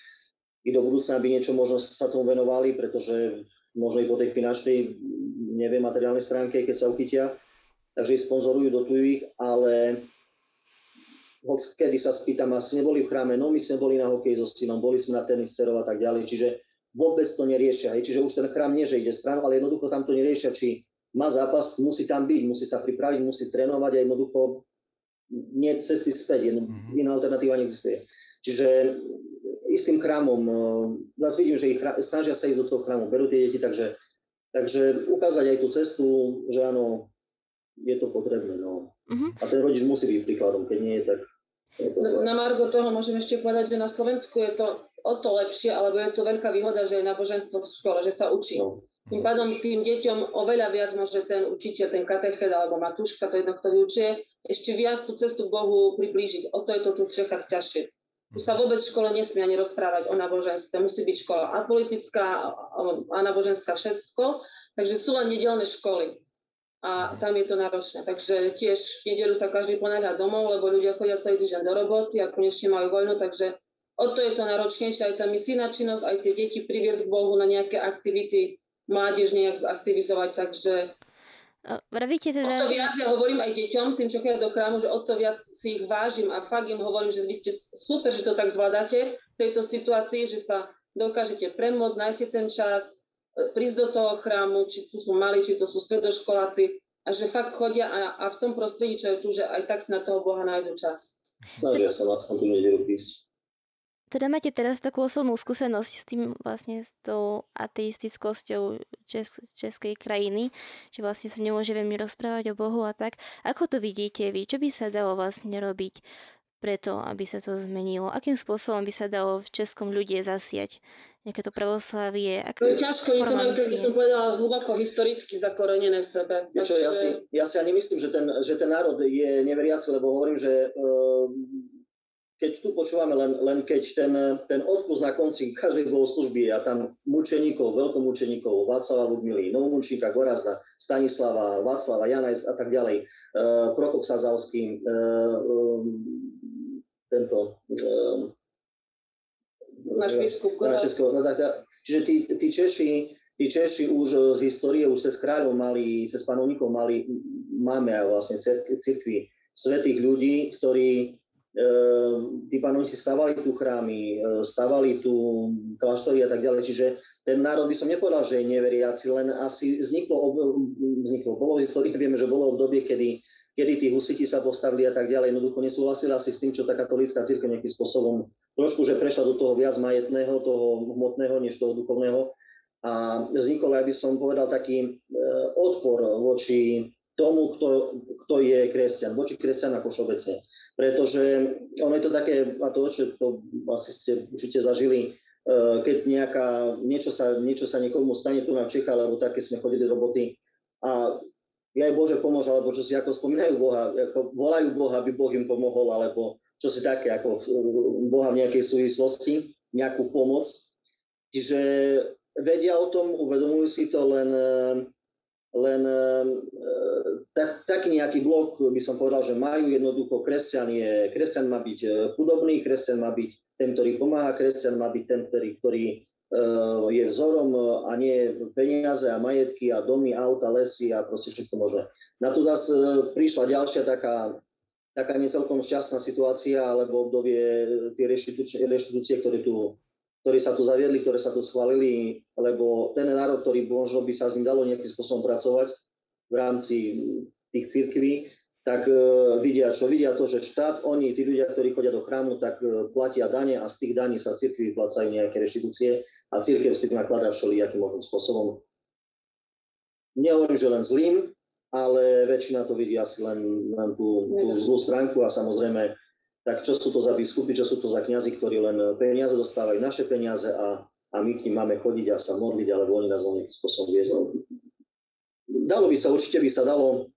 I do budúcna by niečo možno sa tomu venovali, pretože možno i po tej finančnej, neviem, materiálnej stránke, keď sa uchytia, takže ich sponzorujú, dotujú ich, ale hoď kedy sa spýtam, asi neboli v chráme, no my sme boli na hokej so synom, boli sme na tenis a tak ďalej, čiže vôbec to neriešia. Hej. Čiže už ten chrám nie, že ide stranu, ale jednoducho tam to neriešia, či má zápas, musí tam byť, musí sa pripraviť, musí trénovať a jednoducho nie cesty späť, jedno, mm-hmm. iná alternatíva neexistuje. Čiže istým chrámom, vás vidím, že ich snažia sa ísť do toho chrámu, berú tie deti, takže, takže ukázať aj tú cestu, že áno, je to potrebné. No. Mm-hmm. A ten rodič musí byť príkladom, keď nie je, tak... Je to na, na Margo toho môžem ešte povedať, že na Slovensku je to o to lepšie, alebo je to veľká výhoda, že je náboženstvo v škole, že sa učí. No. Tým pádom tým deťom oveľa viac môže ten učiteľ, ten katechet alebo matúška, to jedno, kto vyučuje, ešte viac tú cestu Bohu priblížiť. O to je to tu v Čechách ťažšie. Tu sa vôbec v škole nesmie ani rozprávať o náboženstve. Musí byť škola apolitická a náboženská všetko. Takže sú len nedelné školy. A tam je to náročné. Takže tiež v nedelu sa každý ponáhľa domov, lebo ľudia chodia celý týždeň do roboty a konečne majú voľno, takže o to je to náročnejšie. Aj tá misijná činnosť, aj tie deti priviesť k Bohu na nejaké aktivity, mládež nejak zaktivizovať, takže Vravíte teda... O to viac ja hovorím aj deťom, tým, čo chodia do chrámu, že o to viac si ich vážim a fakt im hovorím, že vy ste super, že to tak zvládate v tejto situácii, že sa dokážete premôcť, nájsť si ten čas, e, prísť do toho chrámu, či tu sú mali, či to sú stredoškoláci a že fakt chodia a, a v tom prostredí, čo je tu, že aj tak si na toho Boha nájdu čas. Snažia sa aspoň tu nedelu prísť teda máte teraz takú osobnú skúsenosť s tým vlastne s tou ateistickosťou čes- českej krajiny, že vlastne sa nemôže veľmi rozprávať o Bohu a tak. Ako to vidíte vy? Čo by sa dalo vlastne robiť preto, aby sa to zmenilo? Akým spôsobom by sa dalo v českom ľudie zasiať? Nejaké to pravoslavie? Ak... To je ťažko, oni to majú, by som povedala, hlboko historicky zakorenené v sebe. Takže... Čo, ja, si, ja si ani myslím, že ten, že ten národ je neveriaci, lebo hovorím, že uh, keď tu počúvame len, len keď ten, ten odpust na konci každej bohoslužby a tam mučeníkov, veľkomučeníkov, Václava Ludmily, Novomúčnika, Gorazda, Stanislava, Václava, Jana a tak ďalej, uh, Prokop Sazavský, uh, um, tento... Uh, náš biskup Česko, no, Čiže tí, tí, Češi, tí Češi už z histórie, už cez kráľov mali, cez panovníkov mali, máme aj vlastne cirkvi svetých ľudí, ktorí tí panovníci stavali tu chrámy, ehm, stavali tu kláštory a tak ďalej, čiže ten národ by som nepovedal, že je neveriaci, len asi vzniklo, vzniklo bolo v histórii, vieme, že bolo obdobie, kedy, kedy tí husiti sa postavili a tak ďalej, jednoducho nesúhlasili asi s tým, čo tá katolícka církev nejakým spôsobom trošku, že prešla do toho viac majetného, toho hmotného, než toho duchovného. A vznikol, aby som povedal, taký e, odpor voči tomu, kto, kto je kresťan, voči kresťan ako všeobecne pretože ono je to také, a to, čo to asi ste určite zažili, eh, keď nejaká, niečo sa, niečo sa niekomu stane tu na Čecha, alebo také sme chodili roboty a aj Bože pomôže, alebo čo si ako spomínajú Boha, ako volajú Boha, aby Boh im pomohol, alebo čo si také, ako Boha v nejakej súvislosti, nejakú pomoc. Čiže vedia o tom, uvedomujú si to, len len e, tak, taký nejaký blok by som povedal, že majú jednoducho, kresťan, je, kresťan má byť e, chudobný, kresťan má byť ten, ktorý pomáha, kresťan má byť ten, ktorý, ktorý uh, je vzorom a nie peniaze a majetky a domy, auta, lesy a proste všetko možné. Na to zase prišla ďalšia taká, taká necelkom šťastná situácia alebo obdobie tie reštitúcie, ktoré tu ktorí sa tu zaviedli, ktoré sa tu schválili, lebo ten národ, ktorý možno by sa s ním dalo nejakým spôsobom pracovať v rámci tých církví, tak e, vidia čo? Vidia to, že štát, oni, tí ľudia, ktorí chodia do chrámu, tak e, platia dane a z tých daní sa cirkvi vyplácajú nejaké reštitúcie a cirkev s tým nakladá všelijakým možným spôsobom. Nehovorím, že len zlým, ale väčšina to vidí asi len, len tú, tú zlú stránku a samozrejme, tak čo sú to za biskupy, čo sú to za kňazi, ktorí len peniaze dostávajú, naše peniaze a, a my k ním máme chodiť a sa modliť, alebo oni nás nejakým spôsobom viesť. Dalo by sa, určite by sa dalo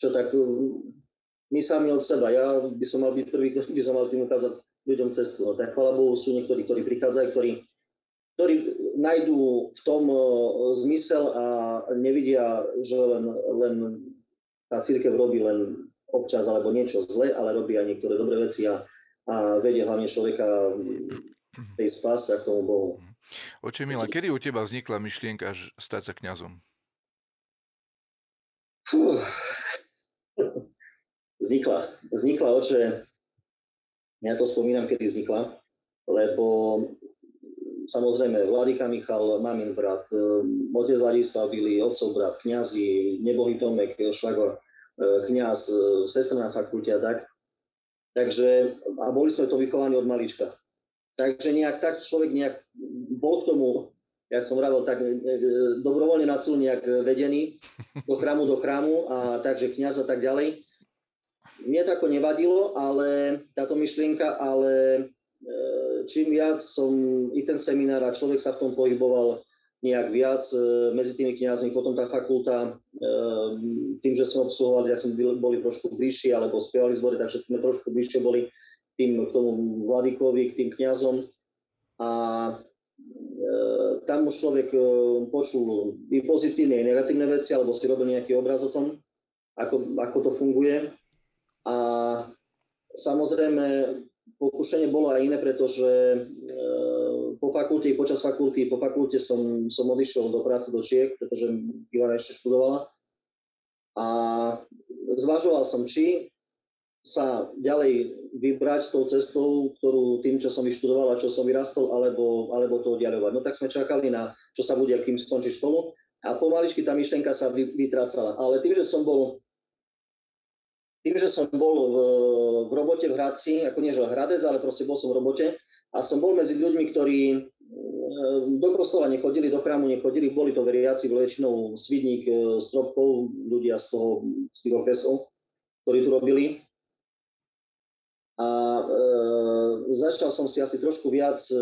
čo tak um, my sami od seba, ja by som mal byť prvý, ktorý by som mal tým ukázať ľuďom cestu. No tak chvala Bohu sú niektorí, ktorí prichádzajú, ktorí, ktorí nájdú v tom uh, zmysel a nevidia, že len, len tá církev robí len občas alebo niečo zle, ale robí aj niektoré dobré veci a, a vedie hlavne človeka tej spáse a k tomu Bohu. Oče Mila, kedy u teba vznikla myšlienka stať sa kňazom? Fú, Vznikla. Vznikla, oče, ja to spomínam, kedy vznikla, lebo samozrejme Vladika Michal, mamin brat, e, otec Ladislav Billy, otcov brat, kňazi, nebohý Tomek, švagor, e, kňaz, e, sestra na fakulte a tak. Takže, a boli sme to vychovaní od malička. Takže nejak tak človek nejak bol k tomu, ja som vravel, tak dobrovoľne na nejak vedený do chrámu, do chrámu a takže kniaz a tak ďalej. Mne to ako nevadilo, ale táto myšlienka, ale e, čím viac som i ten seminár a človek sa v tom pohyboval nejak viac e, medzi tými kniazmi, potom tá fakulta, e, tým, že sme obsluhovali, tak sme boli trošku bližšie, alebo spievali zbory, takže sme trošku bližšie boli tým, k tomu Vladikovi, k tým kňazom. A tam už človek počul i pozitívne, i negatívne veci, alebo si robil nejaký obraz o tom, ako, ako to funguje. A samozrejme, pokušenie bolo aj iné, pretože e, po fakulte, počas fakulty, po fakulte som, som odišiel do práce do Čiek, pretože Ivana ešte študovala. A zvažoval som, či sa ďalej vybrať tou cestou, ktorú tým, čo som vyštudoval a čo som vyrastol, alebo, alebo to oddialovať. No tak sme čakali na, čo sa bude, kým skončí školu. A pomaličky tá myšlienka sa vytrácala. Ale tým, že som bol tým, že som bol v, v robote v Hradci, ako nie že Hradec, ale proste bol som v robote a som bol medzi ľuďmi, ktorí e, do kostola nechodili, do chrámu nechodili, boli to veriaci, väčšinou svidník, e, stropkov, ľudia z, toho, z tých okresov, ktorí tu robili. A e, začal som si asi trošku viac e,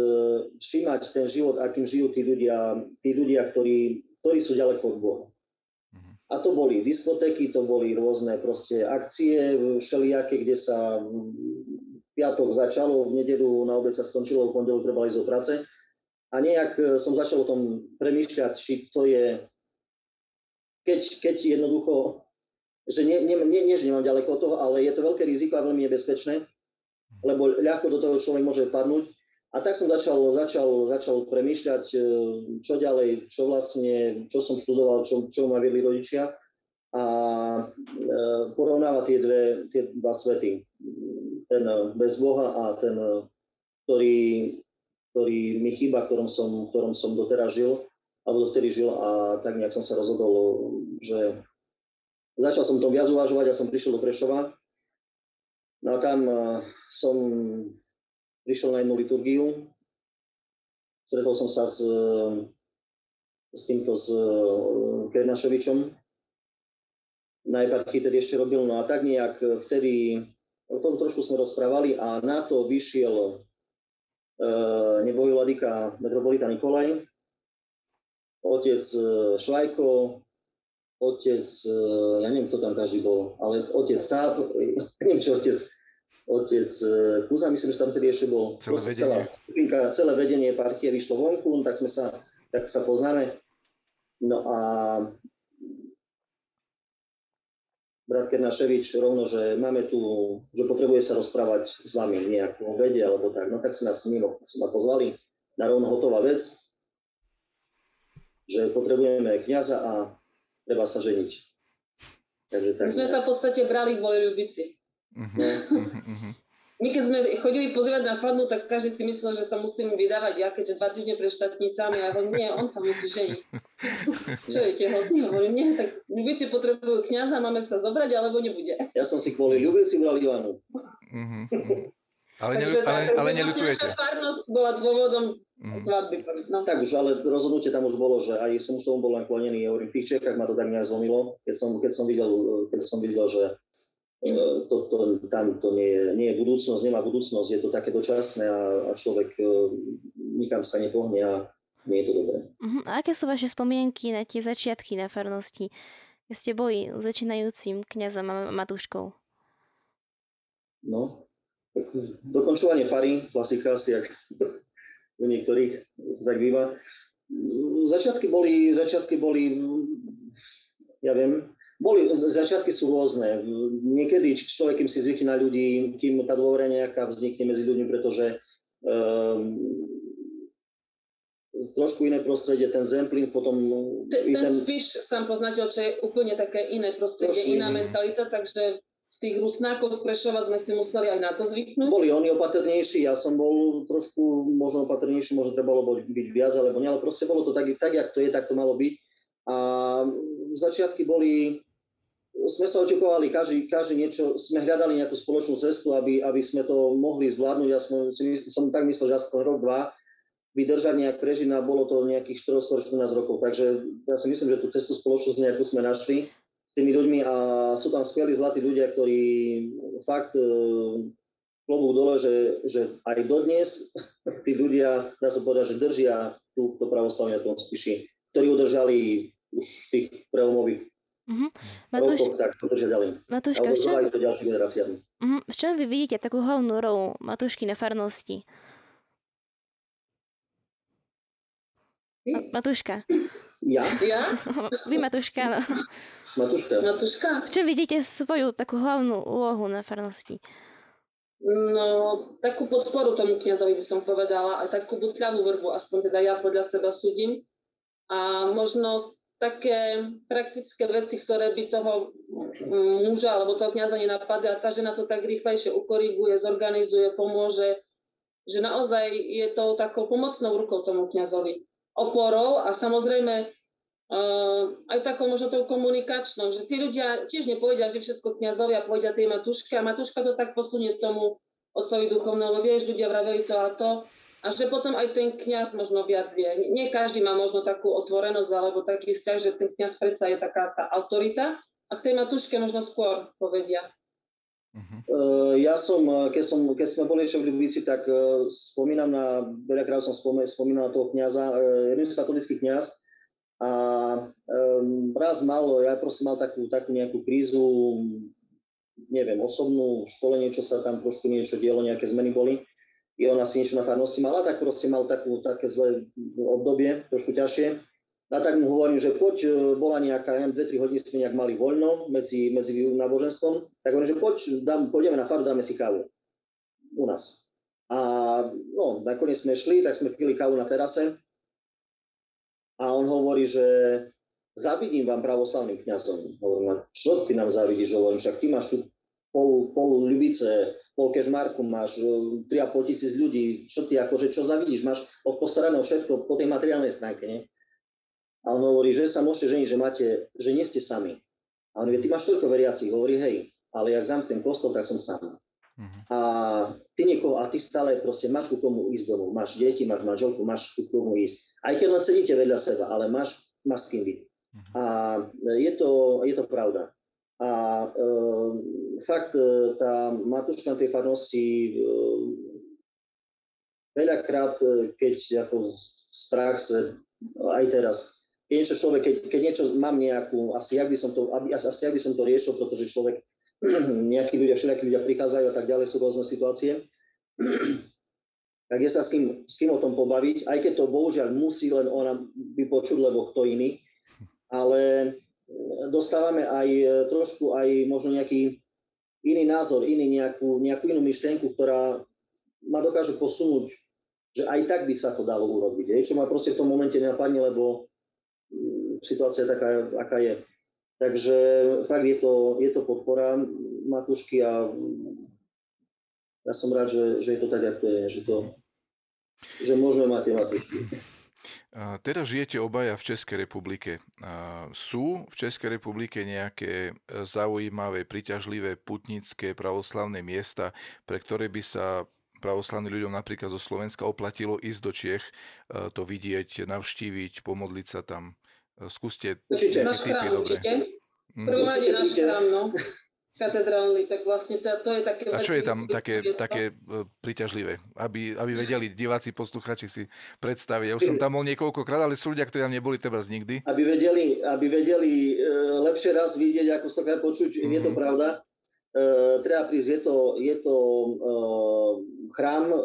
všímať ten život, akým žijú tí ľudia, tí ľudia ktorí, ktorí sú ďaleko od Boha. A to boli diskotéky, to boli rôzne proste akcie všelijaké, kde sa piatok začalo, v nedelu na obed sa skončilo, v pondelok treba ísť do práce. A nejak e, som začal o tom premýšľať, či to je, keď, keď jednoducho, že nie, nie, nie, nie, že nemám ďaleko od toho, ale je to veľké riziko a veľmi nebezpečné, lebo ľahko do toho človek môže padnúť a tak som začal, začal, začal premýšľať, e, čo ďalej, čo vlastne, čo som študoval, čo, čo ma viedli rodičia a e, porovnávať tie, dve, tie dva svety. Ten bez Boha a ten, ktorý, ktorý mi chýba, ktorom som, ktorom som doteraz žil, alebo dovtedy žil a tak nejak som sa rozhodol, že začal som to viac uvažovať a som prišiel do Prešova. No a tam e, som prišiel na jednu liturgiu, stretol som sa s, s týmto s eh, Kernašovičom. Na eparchii tedy ešte robil, no a tak nejak vtedy, o tom trošku sme rozprávali a na to vyšiel e, nebojí Ladika metropolita Nikolaj, otec eh, Švajko, otec, ja neviem, kto tam každý bol, ale otec Sáb, neviem, čo otec otec Kuza, myslím, že tam tedy ešte bol celé vedenie. Celá, celé vedenie partie vyšlo vonku, tak sme sa, tak sa poznáme. No a brat Kernaševič rovno, že máme tu, že potrebuje sa rozprávať s vami nejak o vede alebo tak, no tak si nás mimo si ma pozvali na rovno hotová vec, že potrebujeme kniaza a treba sa ženiť. Takže tak, My sme sa v podstate brali dvojľubici. Uh-huh, uh-huh. My keď sme chodili pozerať na svadbu, tak každý si myslel, že sa musím vydávať ja, keďže dva týždne pred štátnicami. A ja hovorím, nie, on sa musí ženiť. Čo je tehotný? Hovorím, nie, tak ľubíci potrebujú kniaza, máme sa zobrať, alebo nebude. Ja som si kvôli ľubíci bral Ivanu. Mm-hmm. Ale, ne, ale, ale neľutujete. Farnosť bola dôvodom mm. svadby. No. Tak už, ale rozhodnutie tam už bolo, že aj som už tomu bol naklonený. Ja hovorím, v tých Čechách ma to tak nejak zlomilo, keď som, keď som videl, keď som videl že to, to, tam to nie je, nie je budúcnosť, nemá budúcnosť, je to také dočasné a, a človek uh, nikam sa nepohne a nie je to dobré. Uh-huh. A aké sú vaše spomienky na tie začiatky na farnosti, ste boli začínajúcim kňazom a matúškou? No, dokončovanie fary, klasika asi, jak u niektorých tak býva. Začiatky boli, začiatky boli, ja viem, boli, začiatky sú rôzne. Niekedy človek, kým si zvykne na ľudí, kým tá dôvera nejaká vznikne medzi ľuďmi, pretože um, trošku iné prostredie, ten Zemplín potom... Ten, ten, ten spíš sám poznateľ, čo je úplne také iné prostredie, iná iný. mentalita, takže z tých rusnákov z Prešova sme si museli aj na to zvyknúť. Boli oni opatrnejší, ja som bol trošku možno opatrnejší, možno trebalo byť viac, alebo nie, ale proste bolo to tak, tak jak to je, tak to malo byť. A začiatky boli sme sa oťukovali, každý, každý niečo, sme hľadali nejakú spoločnú cestu, aby, aby sme to mohli zvládnuť. Ja som, som tak myslel, že aspoň rok, dva vydržať nejak prežiť a bolo to nejakých 414 rokov. Takže ja si myslím, že tú cestu spoločnosť nejakú sme našli s tými ľuďmi a sú tam skvelí zlatí ľudia, ktorí fakt e, klobúk dole, že, že aj dodnes tí ľudia, dá sa povedať, že držia tú, to pravoslavie na tom spíši, ktorí udržali už v tých prelomových Matúš, držia ďalej. Matúška, to ďalším. V čom vy vidíte takú hlavnú rolu Matúšky na farnosti? Matúška. Ja? Ja? Vy Matúška, no. Matúška. Matúška. V čom vidíte svoju takú hlavnú úlohu na farnosti? No, takú podporu tomu kniazovi by som povedala, a takú butľavú vrbu, aspoň teda ja podľa seba súdim. A možnosť také praktické veci, ktoré by toho muža alebo toho kniaza nenapadli a tá žena to tak rýchlejšie ukoriguje, zorganizuje, pomôže, že naozaj je to takou pomocnou rukou tomu kniazovi. Oporou a samozrejme uh, aj takou možno tou komunikačnou, že tí ľudia tiež nepovedia vždy všetko kniazovi a povedia tej matuške a matuška to tak posunie tomu otcovi duchovnému, vieš, ľudia vraveli to a to a že potom aj ten kňaz možno viac vie. Nie každý má možno takú otvorenosť alebo taký vzťah, že ten kňaz predsa je taká tá autorita a k tej matuške možno skôr povedia. Uh-huh. Ja som keď, som, keď sme boli ešte v Ľubici, tak uh, spomínam na, veľakrát som spomínal na toho kniaza, uh, jeden katolický kniaz a um, raz mal, ja proste mal takú, takú nejakú krízu, neviem, osobnú, školenie, čo sa tam trošku niečo dielo, nejaké zmeny boli i on asi niečo na farnosti mala, tak proste mal takú, také zlé obdobie, trošku ťažšie. A tak mu hovorím, že poď, e, bola nejaká, neviem, 2-3 hodiny sme nejak mali voľno medzi, medzi náboženstvom, tak hovorím, že poď, dám, pôjdeme na faru, dáme si kávu u nás. A no, nakoniec sme šli, tak sme pili kávu na terase a on hovorí, že zavidím vám pravoslavným kňazom. Hovorím, čo ty nám zavidíš? Hovorím, však ty máš tu pol, pol ľubice, pol kežmarku, máš 3,5 e, tisíc ľudí, čo ty akože, čo zavidíš, máš postarané všetko po tej materiálnej stránke, nie? A on hovorí, že sa môžete ženiť, že máte, že nie ste sami. A on hovorí, ty máš toľko veriacich, hovorí, hej, ale jak zamknem kostol, tak som sám. Uh-huh. A ty niekoho, a ty stále proste máš ku komu ísť domov, máš deti, máš manželku, máš ku komu ísť. Aj keď len sedíte vedľa seba, ale máš, máš s kým byť. Uh-huh. A je to, je to pravda. A e, fakt e, tá matuška tej farnosti e, veľakrát, e, keď ako z praxe, aj teraz, keď niečo človek, keď, keď niečo mám nejakú, asi jak by som to, aby, asi jak by som to riešil, pretože človek, nejakí ľudia, všelijakí ľudia prichádzajú a tak ďalej, sú rôzne situácie, tak je sa s kým, s kým o tom pobaviť, aj keď to bohužiaľ musí len ona vypočuť, lebo kto iný, ale dostávame aj e, trošku aj možno nejaký iný názor, iný nejakú, nejakú inú myšlienku, ktorá ma dokáže posunúť, že aj tak by sa to dalo urobiť. Čo ma proste v tom momente nenapadne, lebo mm, situácia je taká, aká je. Takže fakt je to, je to podpora Matúšky a ja som rád, že, že je to tak, ako je, že, to, že môžeme mať tie matúšky. Teraz žijete obaja v Českej republike. Sú v Českej republike nejaké zaujímavé, priťažlivé putnické pravoslavné miesta, pre ktoré by sa pravoslavným ľuďom napríklad zo Slovenska oplatilo ísť do Čiech, to vidieť, navštíviť, pomodliť sa tam. Skúste. Určite. Náš chrám, určite. Prvom rade náš chrám, no katedrálny, tak vlastne to, to je také... A čo je tam také, také e, priťažlivé? Aby, aby vedeli diváci, posluchači si predstaviť. Ja už som tam bol niekoľkokrát, ale sú ľudia, ktorí tam neboli treba z nikdy. Aby vedeli, aby vedeli e, lepšie raz vidieť, ako stokrát počuť, mm-hmm. je to mhm. pravda. E, treba prísť, je to, je to e, chrám, e,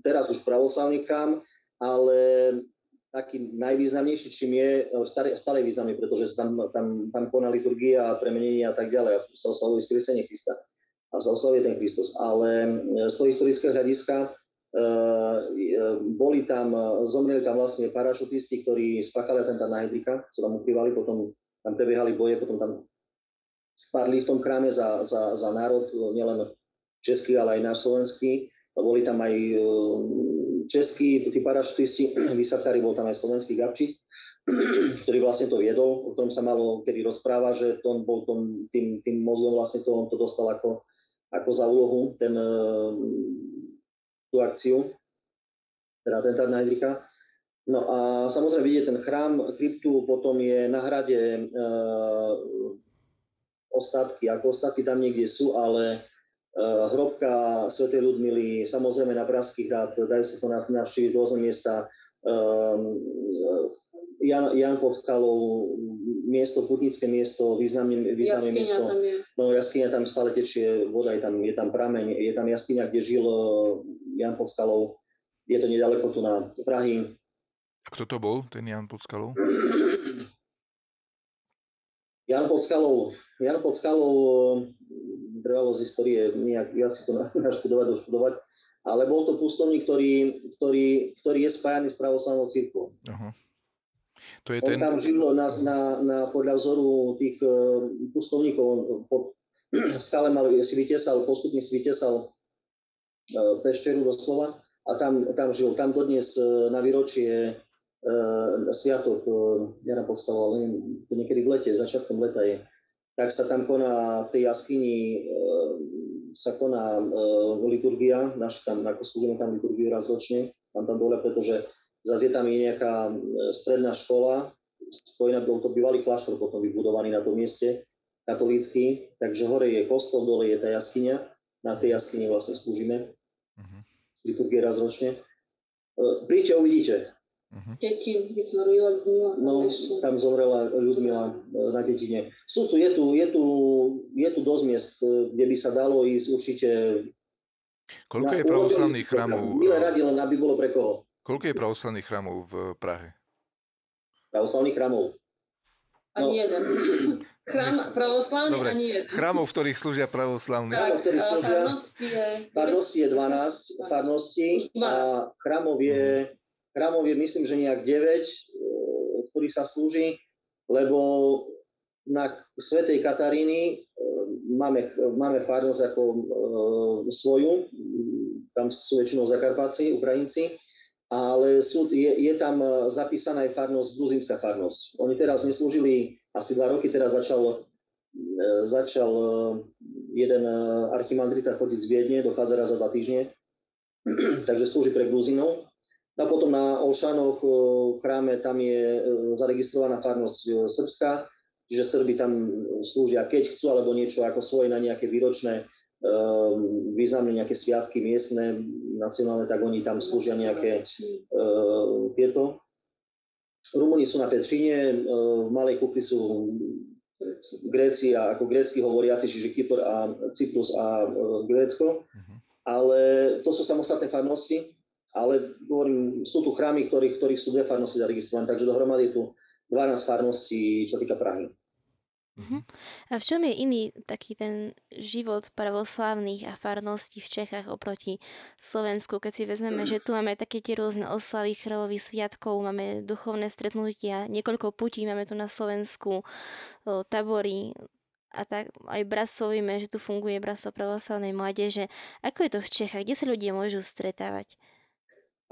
teraz už pravoslavný chrám, ale taký najvýznamnejší, čím je stále, stále významný, pretože tam, tam, tam koná liturgia, premenenie a tak ďalej. A sa oslavuje skriesenie Krista. A sa oslavuje ten Kristus. Ale e, z toho historického hľadiska e, e, boli tam, zomreli tam vlastne parašutisti, ktorí spáchali atentát na Heidricha, sa tam ukrývali, potom tam prebiehali boje, potom tam spadli v tom chráme za, za, za národ, nielen český, ale aj náš slovenský. Boli tam aj českí, tí parašutisti, vysakári, bol tam aj slovenský Gabčík, ktorý vlastne to viedol, o ktorom sa malo kedy rozpráva, že on bol tom, tým, tým mozgom vlastne to, on to dostal ako, ako za úlohu ten, eh, tú akciu, teda atentát na. No a samozrejme vidieť ten chrám kryptu, potom je na hrade e, ostatky, ako ostatky tam niekde sú, ale hrobka Sv. Ľudmily, samozrejme na Pražský hrad, dajú sa to navštíviť rôzne miesta, ehm, Jan, Jan pod skalou, miesto, putnické miesto, významné, významné miesto. Tam je. No jaskyňa tam stále tečie voda, je tam, je tam prameň, je tam jaskyňa, kde žil eh, Jan pod skalou. Je to nedaleko tu na Prahy. A kto to bol, ten Jan pod skalou? Jan pod skalou, Jan pod skalou trvalo z histórie nejak ja si to naštudovať, doštudovať, ale bol to pustovník, ktorý, ktorý, ktorý je spájaný s pravoslavnou církvou. Uh-huh. To je On ten... tam žil na, na, na, podľa vzoru tých uh, pustovníkov, pod skále mal, si vytesal, postupne si vytesal uh, pešteru doslova a tam, tam žil. Tam dodnes uh, na výročie uh, sviatok, uh, ja napostavoval, neviem, niekedy v lete, začiatkom leta je tak sa tam koná v tej jaskyni e, sa koná e, liturgia, naš tam, ako slúžime tam liturgiu raz ročne, tam tam dole, pretože zase je tam je nejaká e, stredná škola, spojená, bol to bývalý kláštor potom vybudovaný na tom mieste, katolícky, takže hore je kostol, dole je tá jaskyňa, na tej jaskyni vlastne slúžime, uh-huh. liturgie raz ročne. E, príďte, uvidíte, Uh-huh. Sme Ľudmila. No, tam zomrela Ľudmila e, na dedine. Sú tu, je tu, je tu, je tu dosť miest, e, kde by sa dalo ísť určite... Koľko je pravoslavných chrámov? Milé radi, len aby bolo pre koho. Koľko je pravoslavných chrámov v Prahe? Pravoslavných chrámov? Ani no. jeden. Chrám pravoslavný Dobre. ani jeden. Chrámov, v ktorých slúžia pravoslavní. Chrámov, ktorých slúžia... Farnosti je 12. Farnosti a chrámov je... Chrámov je myslím, že nejak 9, e, ktorých sa slúži, lebo na Svetej Kataríny e, máme, máme farnosť ako e, svoju, tam sú väčšinou Zakarpáci, Ukrajinci, ale sú, je, je tam zapísaná aj farnosť, gruzinská farnosť. Oni teraz neslúžili asi dva roky, teraz začal, začal jeden archimandrita chodiť z Viedne, dochádza raz za dva týždne, takže slúži pre Gruzinov. A potom na Olšanoch v chráme tam je e, zaregistrovaná farnosť e, Srbska, čiže Srby tam slúžia, keď chcú, alebo niečo ako svoje na nejaké výročné e, významné nejaké sviatky miestne, nacionálne, tak oni tam slúžia nejaké tieto. Rumúni sú na Petríne, v Malej Kukli sú Gréci a ako grécky hovoriaci, čiže Kypr a Cyprus a Grécko. Uh-huh. Ale to sú samostatné farnosti, ale hovorím, sú tu chrámy, ktorých, ktorých sú dve farnosti zaregistrované, takže dohromady je tu 12 farností, čo týka Prahy. Uh-huh. A v čom je iný taký ten život pravoslávnych a farností v Čechách oproti Slovensku, keď si vezmeme, že tu máme také tie rôzne oslavy chrovových sviatkov, máme duchovné stretnutia, niekoľko putí máme tu na Slovensku, tabory, a tak aj bratstvo vieme, že tu funguje bratstvo pravoslavnej mládeže. Ako je to v Čechách? Kde sa ľudia môžu stretávať?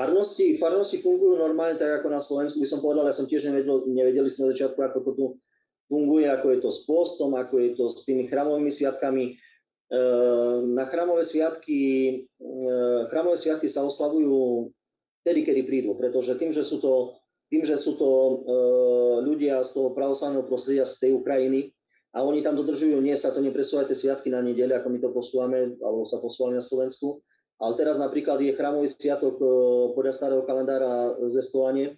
Farnosti, farnosti fungujú normálne tak ako na Slovensku, by som povedal, ja som tiež nevedel, nevedeli sme na začiatku, ako to tu funguje, ako je to s postom, ako je to s tými chramovými sviatkami. E, na chramové sviatky, e, chramové sviatky sa oslavujú vtedy, kedy prídu, pretože tým, že sú to, tým, že sú to e, ľudia z toho pravoslavného prostredia z tej Ukrajiny a oni tam dodržujú, nie sa to nepresúvajú tie sviatky na nedele, ako my to posúvame, alebo sa posúvali na Slovensku, ale teraz napríklad je chrámový sviatok podľa starého kalendára zvestovanie,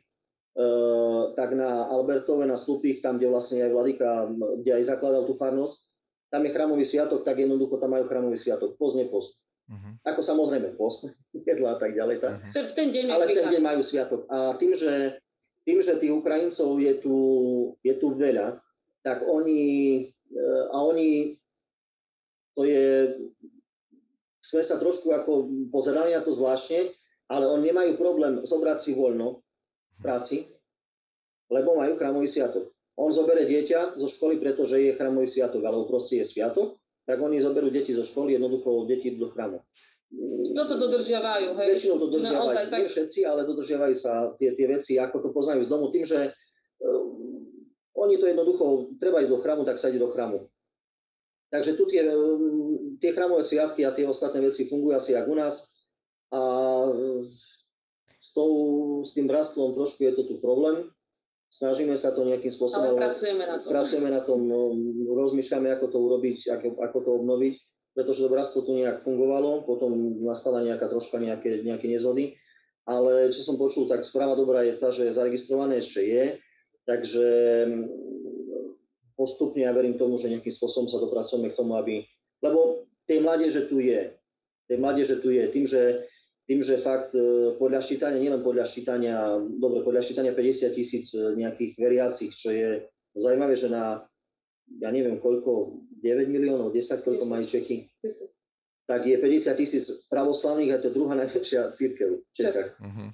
tak na Albertove, na Slupích, tam, kde vlastne aj Vladyka, kde aj zakladal tú farnosť, tam je chrámový sviatok, tak jednoducho tam majú chrámový sviatok. Post, nepost. Uh-huh. Ako samozrejme post, jedla a tak ďalej. Tak. Uh-huh. V ten deň Ale v ten deň majú sviatok. A tým, že, tým, že tých Ukrajincov je tu, je tu veľa, tak oni, eh, a oni, to je, sme sa trošku ako pozerali na to zvláštne, ale oni nemajú problém zobrať si voľno v práci, lebo majú chrámový sviatok. On zobere dieťa zo školy, pretože je chrámový sviatok, alebo proste je sviatok, tak oni zoberú deti zo školy, jednoducho deti do chrámu. Toto dodržiavajú, hej? Väčšinou to dodržiavajú, tak... nie všetci, ale dodržiavajú sa tie, tie veci, ako to poznajú z domu, tým, že uh, oni to jednoducho, treba ísť do chrámu, tak sa ide do chrámu. Takže tu tie, um, tie chrámové sviatky a tie ostatné veci fungujú asi ako u nás. A s, tou, s tým rastlom trošku je to tu problém, snažíme sa to nejakým spôsobom... Ale pracujeme na tom. Pracujeme na tom, no, rozmýšľame, ako to urobiť, ako, ako to obnoviť, pretože dobractvo tu nejak fungovalo, potom nastala nejaká troška nejaké, nejaké nezhody, ale čo som počul, tak správa dobrá je tá, že zaregistrované ešte je, takže mm, postupne ja verím tomu, že nejakým spôsobom sa dopracujeme k tomu, aby... Lebo tej mládeže tu je. Tej mládeže tu je. Tým, že tým, že fakt e, podľa ščítania, nielen podľa ščítania, dobre, podľa ščítania 50 tisíc e, nejakých veriacich, čo je zaujímavé, že na, ja neviem koľko, 9 miliónov, 10, koľko 10. majú Čechy, 10. tak je 50 tisíc pravoslavných a to je druhá najväčšia církev v Čechách. Uh-huh.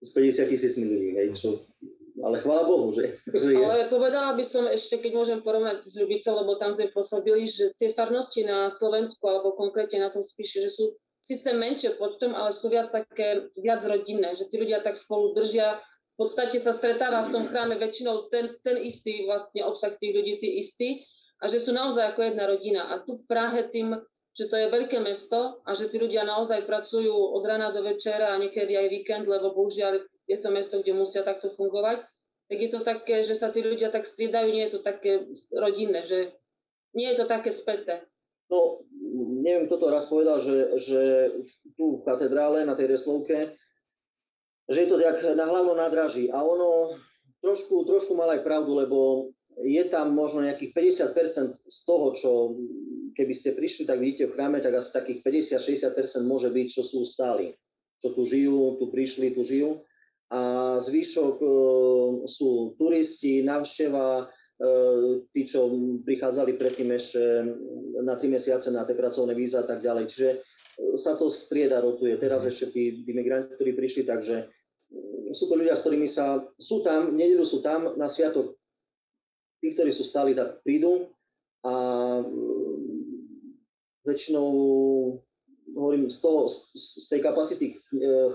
Z 50 tisíc miliónov, hej, čo ale chvála Bohu, že, že je. Ale povedala by som ešte, keď môžem porovnať s Ľubicou, lebo tam sme pôsobili, že tie farnosti na Slovensku, alebo konkrétne na tom spíše, že sú síce menšie počtom, ale sú viac také, viac rodinné, že tí ľudia tak spolu držia, v podstate sa stretáva v tom chráme väčšinou ten, ten istý vlastne obsah tých ľudí, tí istí a že sú naozaj ako jedna rodina. A tu v Prahe tým, že to je veľké mesto a že tí ľudia naozaj pracujú od rána do večera a niekedy aj víkend, lebo bohužiaľ je to mesto, kde musia takto fungovať, tak je to také, že sa tí ľudia tak striedajú, nie je to také rodinné, že nie je to také späté. No, neviem, kto to raz povedal, že, že tu v katedrále, na tej Reslovke, že je to jak na hlavnom nádraží. A ono trošku, trošku mal aj pravdu, lebo je tam možno nejakých 50% z toho, čo keby ste prišli, tak vidíte v chráme, tak asi takých 50-60% môže byť, čo sú stáli. Čo tu žijú, tu prišli, tu žijú. A zvyšok e, sú turisti, návšteva, E, tí, čo prichádzali predtým ešte na tri mesiace na tie pracovné víza a tak ďalej. Čiže e, sa to strieda, rotuje. Teraz ešte tí, tí migranti, ktorí prišli, takže e, sú to ľudia, s ktorými sa, sú tam, v nedelu sú tam, na sviatok tí, ktorí sú stáli, tak prídu a väčšinou hovorím, z, toho, z tej kapacity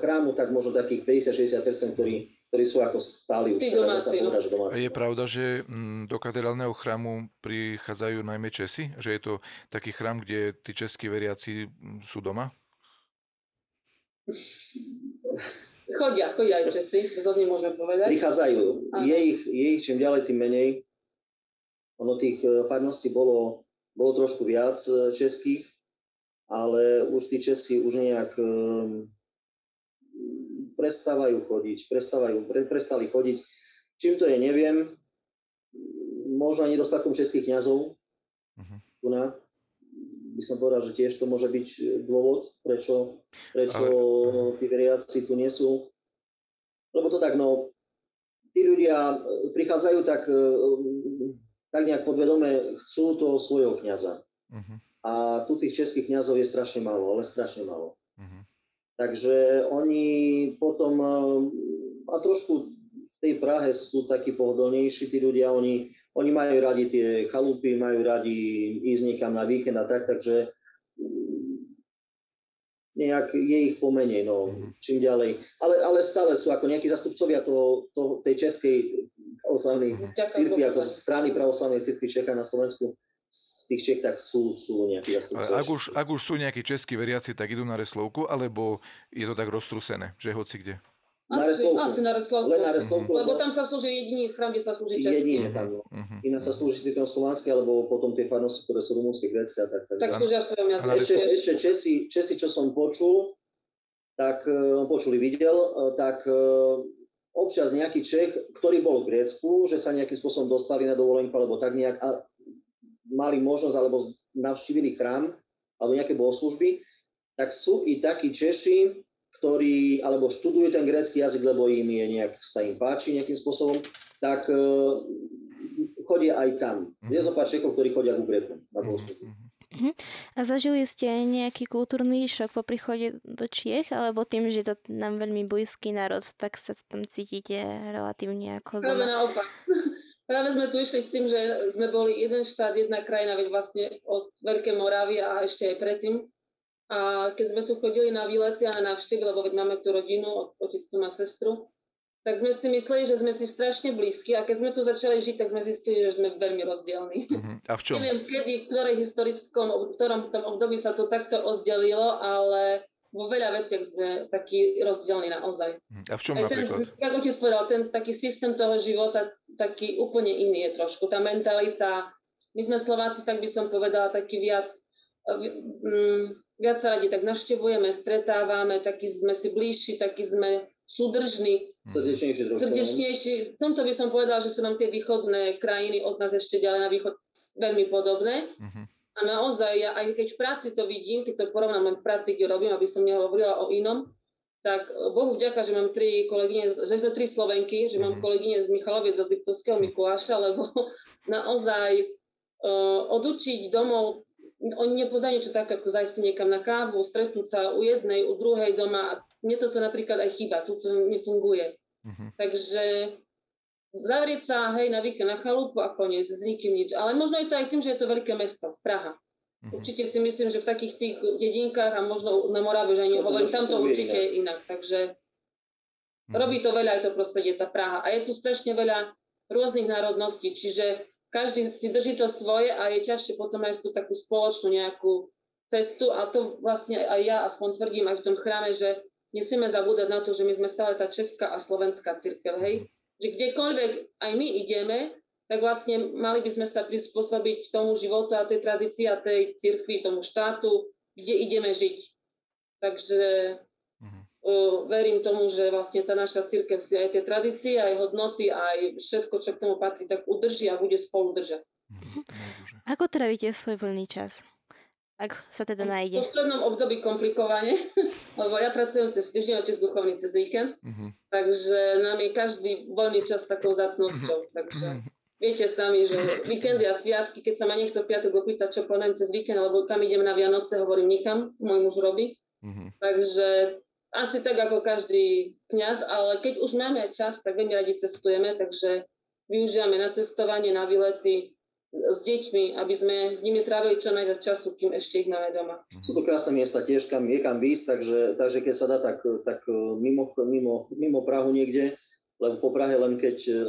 chrámu, tak možno takých 50-60%, ktorí ktorí sú ako stáli už teraz, domáci, no. domáci. Je pravda, že mm, do katedrálneho chrámu prichádzajú najmä Česi? Že je to taký chrám, kde tí českí veriaci mm, sú doma? Chodia, chodia aj Česi, to zase nemôžeme povedať. Prichádzajú. Je ich, je ich čím ďalej, tým menej. Ono tých e, farností bolo, bolo trošku viac e, českých, ale už tí Česi už nejak um, prestávajú chodiť, prestávajú, pre, prestali chodiť. Čím to je, neviem. Možno nedostatkom českých kňazov. Uh-huh. Tu na, by som povedal, že tiež to môže byť dôvod, prečo, prečo Ale... tí veriaci tu nie sú. Lebo to tak, no, tí ľudia prichádzajú tak, tak nejak podvedome, chcú toho svojho kňaza. Uh-huh. A tu tých českých kňazov je strašne málo, ale strašne málo. Uh-huh. Takže oni potom, a trošku v tej Prahe sú takí pohodlnejší tí ľudia, oni, oni majú radi tie chalupy, majú radi ísť niekam na víkend a tak, takže nejak je ich pomenej, no, mm-hmm. čím ďalej. Ale, ale stále sú ako nejakí zastupcovia toho, toho, tej českej pravoslavnej mm-hmm. cirkvi, ako strany pravoslavnej cirkvi Čecha na Slovensku, z tých Čech, tak sú, sú nejakí zastupcovia. Ak už, ak už sú nejakí českí veriaci, tak idú na Reslovku, alebo je to tak roztrusené, že hoci kde? Na asi, asi na Reslovku. Len na Reslovku. Lebo, lebo tam sa slúži jediný chrám, kde sa slúži česky. Jediný tam. Uh-huh. Iná sa slúži církev slovanské, alebo potom tie farnosti, ktoré sú rumúnske, grécké. Tak, tak, tak slúžia svojom jazyku. Ešte, ešte Česi, Česi, čo som počul, tak uh, počuli, videl, uh, tak uh, občas nejaký Čech, ktorý bol v Grécku, že sa nejakým spôsobom dostali na dovolenku, alebo tak nejak a mali možnosť, alebo navštívili chrám, alebo nejaké bohoslužby, tak sú i takí Češi, ktorí alebo študujú ten grécky jazyk, lebo im je nejak, sa im páči nejakým spôsobom, tak uh, chodia aj tam. Mm-hmm. Je zo pár Čechov, ktorí chodia ku Grékom na Mm-hmm. A zažili ste nejaký kultúrny šok po príchode do Čiech, alebo tým, že to nám veľmi blízky národ, tak sa tam cítite relatívne ako doma? Práve naopak. Práve sme tu išli s tým, že sme boli jeden štát, jedna krajina, veď vlastne od Veľkej Moravy a ešte aj predtým a keď sme tu chodili na výlety a na návštevy, lebo veď máme tu rodinu, otec tu má sestru, tak sme si mysleli, že sme si strašne blízki a keď sme tu začali žiť, tak sme zistili, že sme veľmi rozdielni. Uh-huh. A v čom? Neviem, kedy, v ktorej historickom, v ktorom tom období sa to takto oddelilo, ale vo veľa veciach sme takí rozdielni naozaj. Mhm. A v čom Aj ten, napríklad? Ako ti povedal, ten taký systém toho života, taký úplne iný je trošku. Tá mentalita, my sme Slováci, tak by som povedala, taký viac, um, viac sa radi tak navštevujeme, stretávame, takí sme si bližší, takí sme súdržní, srdečnejší. srdečnejší. V tomto by som povedala, že sú nám tie východné krajiny od nás ešte ďalej na východ veľmi podobné. Uh-huh. A naozaj, ja aj keď v práci to vidím, keď to porovnám v práci, kde robím, aby som nehovorila o inom, tak Bohu vďaka, že mám tri kolegyne, že sme tri Slovenky, že mám mhm. kolegyne z Michaloviec a z Liptovského Mikuláša, lebo naozaj uh, odučiť domov oni nepoznajú niečo tak, ako zajsť niekam na kávu, stretnúť sa u jednej, u druhej doma. Mne toto napríklad aj chýba, tu to nefunguje. Uh-huh. Takže zavrieť sa, hej, na víkend na chalupu a koniec, s nikým nič. Ale možno je to aj tým, že je to veľké mesto, Praha. Uh-huh. Určite si myslím, že v takých tých dedinkách a možno na Morave, že ani hovorím, tam to určite je inak. Takže uh-huh. robí to veľa aj to prostredie, tá Praha. A je tu strašne veľa rôznych národností, čiže každý si drží to svoje a je ťažšie potom aj tú takú spoločnú nejakú cestu a to vlastne aj ja aspoň tvrdím aj v tom chráme, že nesmieme zabúdať na to, že my sme stále tá česká a slovenská církev, hej? Že kdekoľvek aj my ideme, tak vlastne mali by sme sa prispôsobiť tomu životu a tej tradícii a tej cirkvi, tomu štátu, kde ideme žiť. Takže verím tomu, že vlastne tá naša církev si aj tie tradície, aj hodnoty, aj všetko, čo k tomu patrí, tak udrží a bude spolu držať. Mhm. Ako trávíte svoj voľný čas? Ak sa teda nájde. V poslednom období komplikovane, lebo ja pracujem cez týždeň, otec duchovný cez víkend, uh-huh. takže nám je každý voľný čas takou zácnosťou. Takže viete sami, že víkendy a sviatky, keď sa ma niekto piatok opýta, čo plánujem cez víkend, alebo kam idem na Vianoce, hovorím nikam, môj muž robí. Uh-huh. Takže asi tak ako každý kňaz, ale keď už máme čas, tak veľmi radi cestujeme, takže využívame na cestovanie, na výlety s deťmi, aby sme s nimi trávili čo najviac času, kým ešte ich máme doma. Sú to krásne miesta tiež, kam je kam výsť, takže, takže keď sa dá, tak, tak e, mimo, mimo, mimo Prahu niekde, lebo po Prahe len keď uh,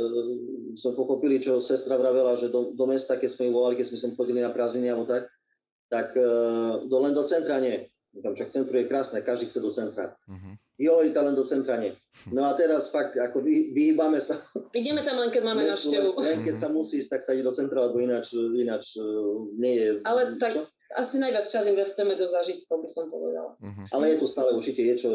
sme pochopili, čo sestra vravela, že do, do mesta, keď sme ju volali, keď sme sem chodili na prázdniny alebo tak, tak uh, do, len do centra nie. Tam však centru je krásne, každý chce do centra. Uh-huh. Jo, i len do centra nie. No a teraz fakt, ako vy, vyhýbame sa. Ideme tam len, keď máme návštevu. Len keď sa musí ísť, tak sa ide do centra, lebo ináč, ináč e, nie je... Ale tak čo? asi najviac čas investujeme do zážitkov, by som povedala. Uh-huh. Ale je to stále určite je čo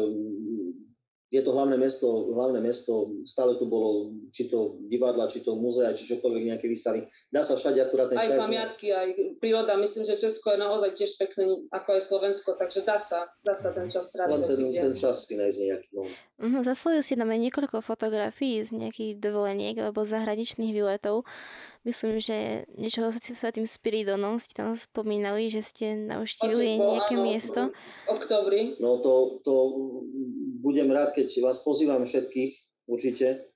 je to hlavné mesto, hlavné mesto, stále tu bolo či to divadla, či to múzea, či čokoľvek nejaké výstavy. Dá sa všade akurát ten Aj čas, pamiatky, aj príroda. Myslím, že Česko je naozaj tiež pekné, ako aj Slovensko, takže dá sa, dá sa ten čas tráviť. Len ten, ten čas si nájsť nejaký. No. Uh-huh, zaslali si nám aj niekoľko fotografií z nejakých dovoleniek alebo zahraničných výletov. Myslím, že niečo s tým Spiridonom ste tam spomínali, že ste navštívili nejaké áno, miesto. Oktobri. No to, to budem rád, keď vás pozývam všetkých, určite.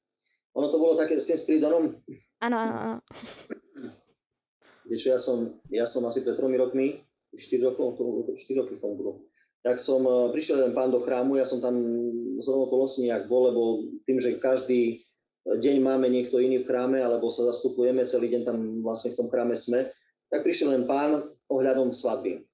Ono to bolo také s tým Spiridonom? Áno, áno, áno. ja som, ja som asi pred tromi rokmi, 4 rokov, 4 roky v tom budú, tak som e, prišiel jeden pán do chrámu, ja som tam z okolností nejak bol, lebo tým, že každý deň máme niekto iný v chráme, alebo sa zastupujeme, celý deň tam vlastne v tom chráme sme, tak prišiel len pán ohľadom svadby.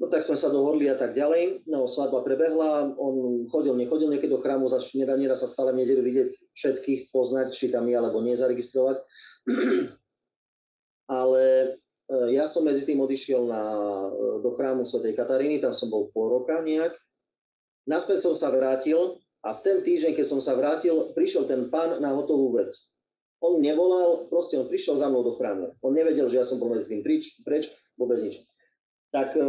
No tak sme sa dohodli a tak ďalej. No svadba prebehla, on chodil, nechodil niekedy do chrámu, zač nedá, nedá sa stále v nedelu vidieť všetkých, poznať, či tam je alebo nie zaregistrovať. Ale e, ja som medzi tým odišiel na, e, do chrámu svätej Kataríny, tam som bol pol roka nejak. Naspäť som sa vrátil a v ten týždeň, keď som sa vrátil, prišiel ten pán na hotovú vec. On nevolal, proste on prišiel za mnou do chrámu. On nevedel, že ja som bol medzi tým preč, preč vôbec nič tak e,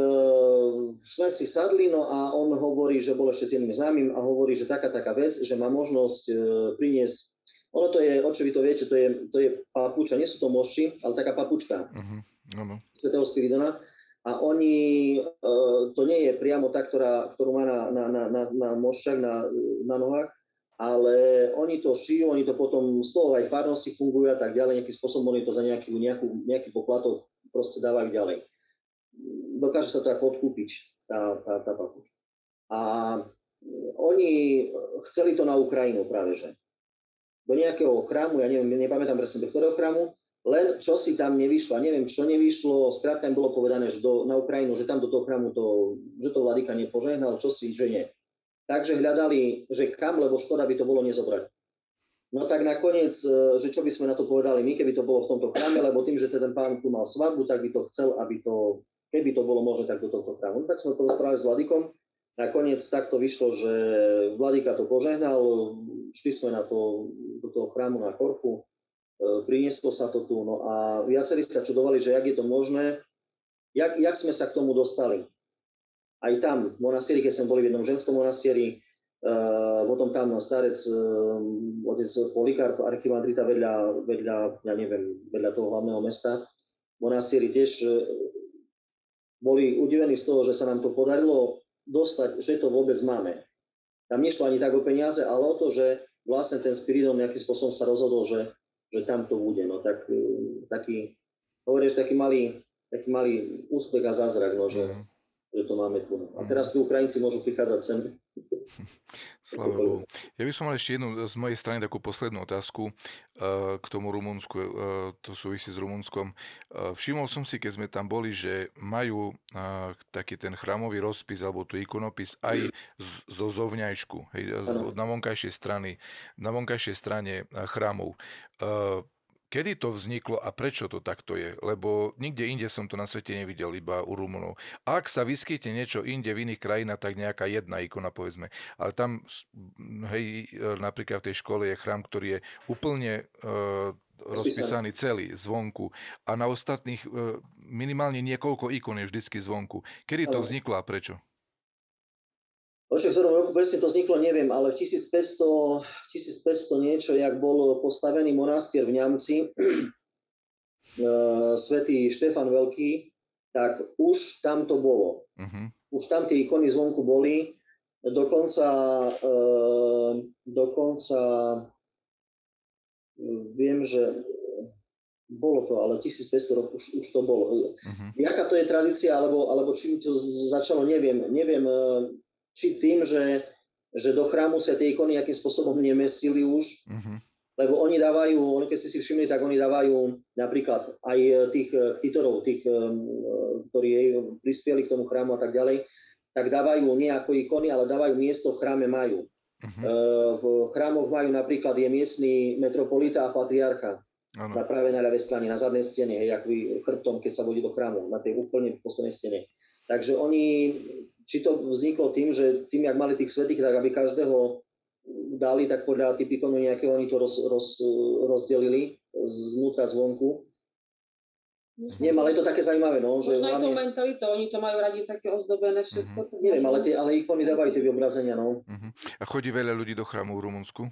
sme si sadli, no a on hovorí, že bol ešte s jedným známym a hovorí, že taká taká vec, že má možnosť e, priniesť, ono to je, o čo vy to viete, to je, to je papuča, nie sú to moši, ale taká papučka uh-huh. uh-huh. svetého Spiridona. A oni, e, to nie je priamo tá, ktorá, ktorú má na, na, na, na, na moščach, na, na nohách, ale oni to šijú, oni to potom z toho aj farnosti fungujú a tak ďalej, nejakým spôsobom oni to za nejaký, nejakú, nejaký poplatok proste dávajú ďalej dokáže sa to ako odkúpiť, tá, tá, tá papučka. A oni chceli to na Ukrajinu práve, že do nejakého chrámu, ja neviem, nepamätám presne do ktorého chrámu, len čo si tam nevyšlo, neviem, čo nevyšlo, skrátka bolo povedané, že do, na Ukrajinu, že tam do toho chrámu to, že to vladyka nepožehnal, čo si, že nie. Takže hľadali, že kam, lebo škoda by to bolo nezobrať. No tak nakoniec, e, že čo by sme na to povedali my, keby to bolo v tomto chráme, lebo tým, že ten pán tu mal svadbu, tak by to chcel, aby to keby to bolo možné, tak do tohto chrámu. Tak sme to rozprávali s Vladikom. Nakoniec takto vyšlo, že Vladika to požehnal, šli sme na to, do toho chrámu na Korfu, prinieslo sa to tu. No a viacerí sa čudovali, že jak je to možné, jak, jak sme sa k tomu dostali. Aj tam, v monastieri, keď sme boli v jednom ženskom monastieri, uh, potom tam starec, uh, otec Polikarp, archimandrita vedľa, vedľa, ja neviem, vedľa toho hlavného mesta, monastieri tiež boli udivení z toho, že sa nám to podarilo dostať, že to vôbec máme. Tam nešlo ani tak o peniaze, ale o to, že vlastne ten Spiridon nejakým spôsobom sa rozhodol, že, že tam to bude. No tak, e, taký, hovoríš, taký malý, taký malý úspech a zázrak, no, že, mm. že to máme tu. A teraz tí Ukrajinci môžu prichádzať sem Sláva Bohu. Ja by som mal ešte jednu z mojej strany takú poslednú otázku uh, k tomu Rumunsku. Uh, to súvisí s Rumunskom. Uh, všimol som si, keď sme tam boli, že majú taký ten chrámový rozpis alebo tu ikonopis aj zo zovňajšku, hej, na vonkajšej strany, na vonkajšej strane chrámov. Kedy to vzniklo a prečo to takto je? Lebo nikde inde som to na svete nevidel, iba u Rumunov. Ak sa vyskytne niečo inde v iných krajinách, tak nejaká jedna ikona, povedzme. Ale tam, hej, e, napríklad v tej škole je chrám, ktorý je úplne uh, rozpísaný celý zvonku a na ostatných uh, minimálne niekoľko ikon je vždycky zvonku. Kedy to vzniklo a prečo? Čo, v ktorom roku presne to vzniklo, neviem, ale v 1500, 1500 niečo, jak bol postavený monastier v Ňamci, uh, svätý Štefan Veľký, tak už tam to bolo. Uh-huh. Už tam tie ikony zvonku boli. Dokonca, uh, dokonca viem, že bolo to, ale 1500 rokov už, už to bolo. Uh-huh. Jaká to je tradícia, alebo, alebo čím to začalo, neviem. Neviem, či tým, že, že do chrámu sa tie ikony nejakým spôsobom nemestili už, uh-huh. lebo oni dávajú, oni keď ste si všimli, tak oni dávajú napríklad aj tých titorov, tých, ktorí prispieli k tomu chrámu a tak ďalej, tak dávajú nie ako ikony, ale dávajú miesto v chráme majú. Uh-huh. V chrámoch majú napríklad je miestný metropolita a patriarcha. Ano. Na práve na ľavej strane, na zadnej stene, hej, ako chrbtom, keď sa vodí do chrámu, na tej úplne poslednej stene. Takže oni či to vzniklo tým, že tým, jak mali tých svetých, tak aby každého dali, tak podľa typikonu nejakého oni to roz, roz, rozdelili znútra, zvonku. Nie, ale je to také zaujímavé, no. Možno že aj to mentalitou, oni to majú radi také ozdobené všetko. Uh-huh. Neviem, ale, tie, ale ikony dávajú tie vyobrazenia, no. Uh-huh. A chodí veľa ľudí do chrámu v Rumunsku?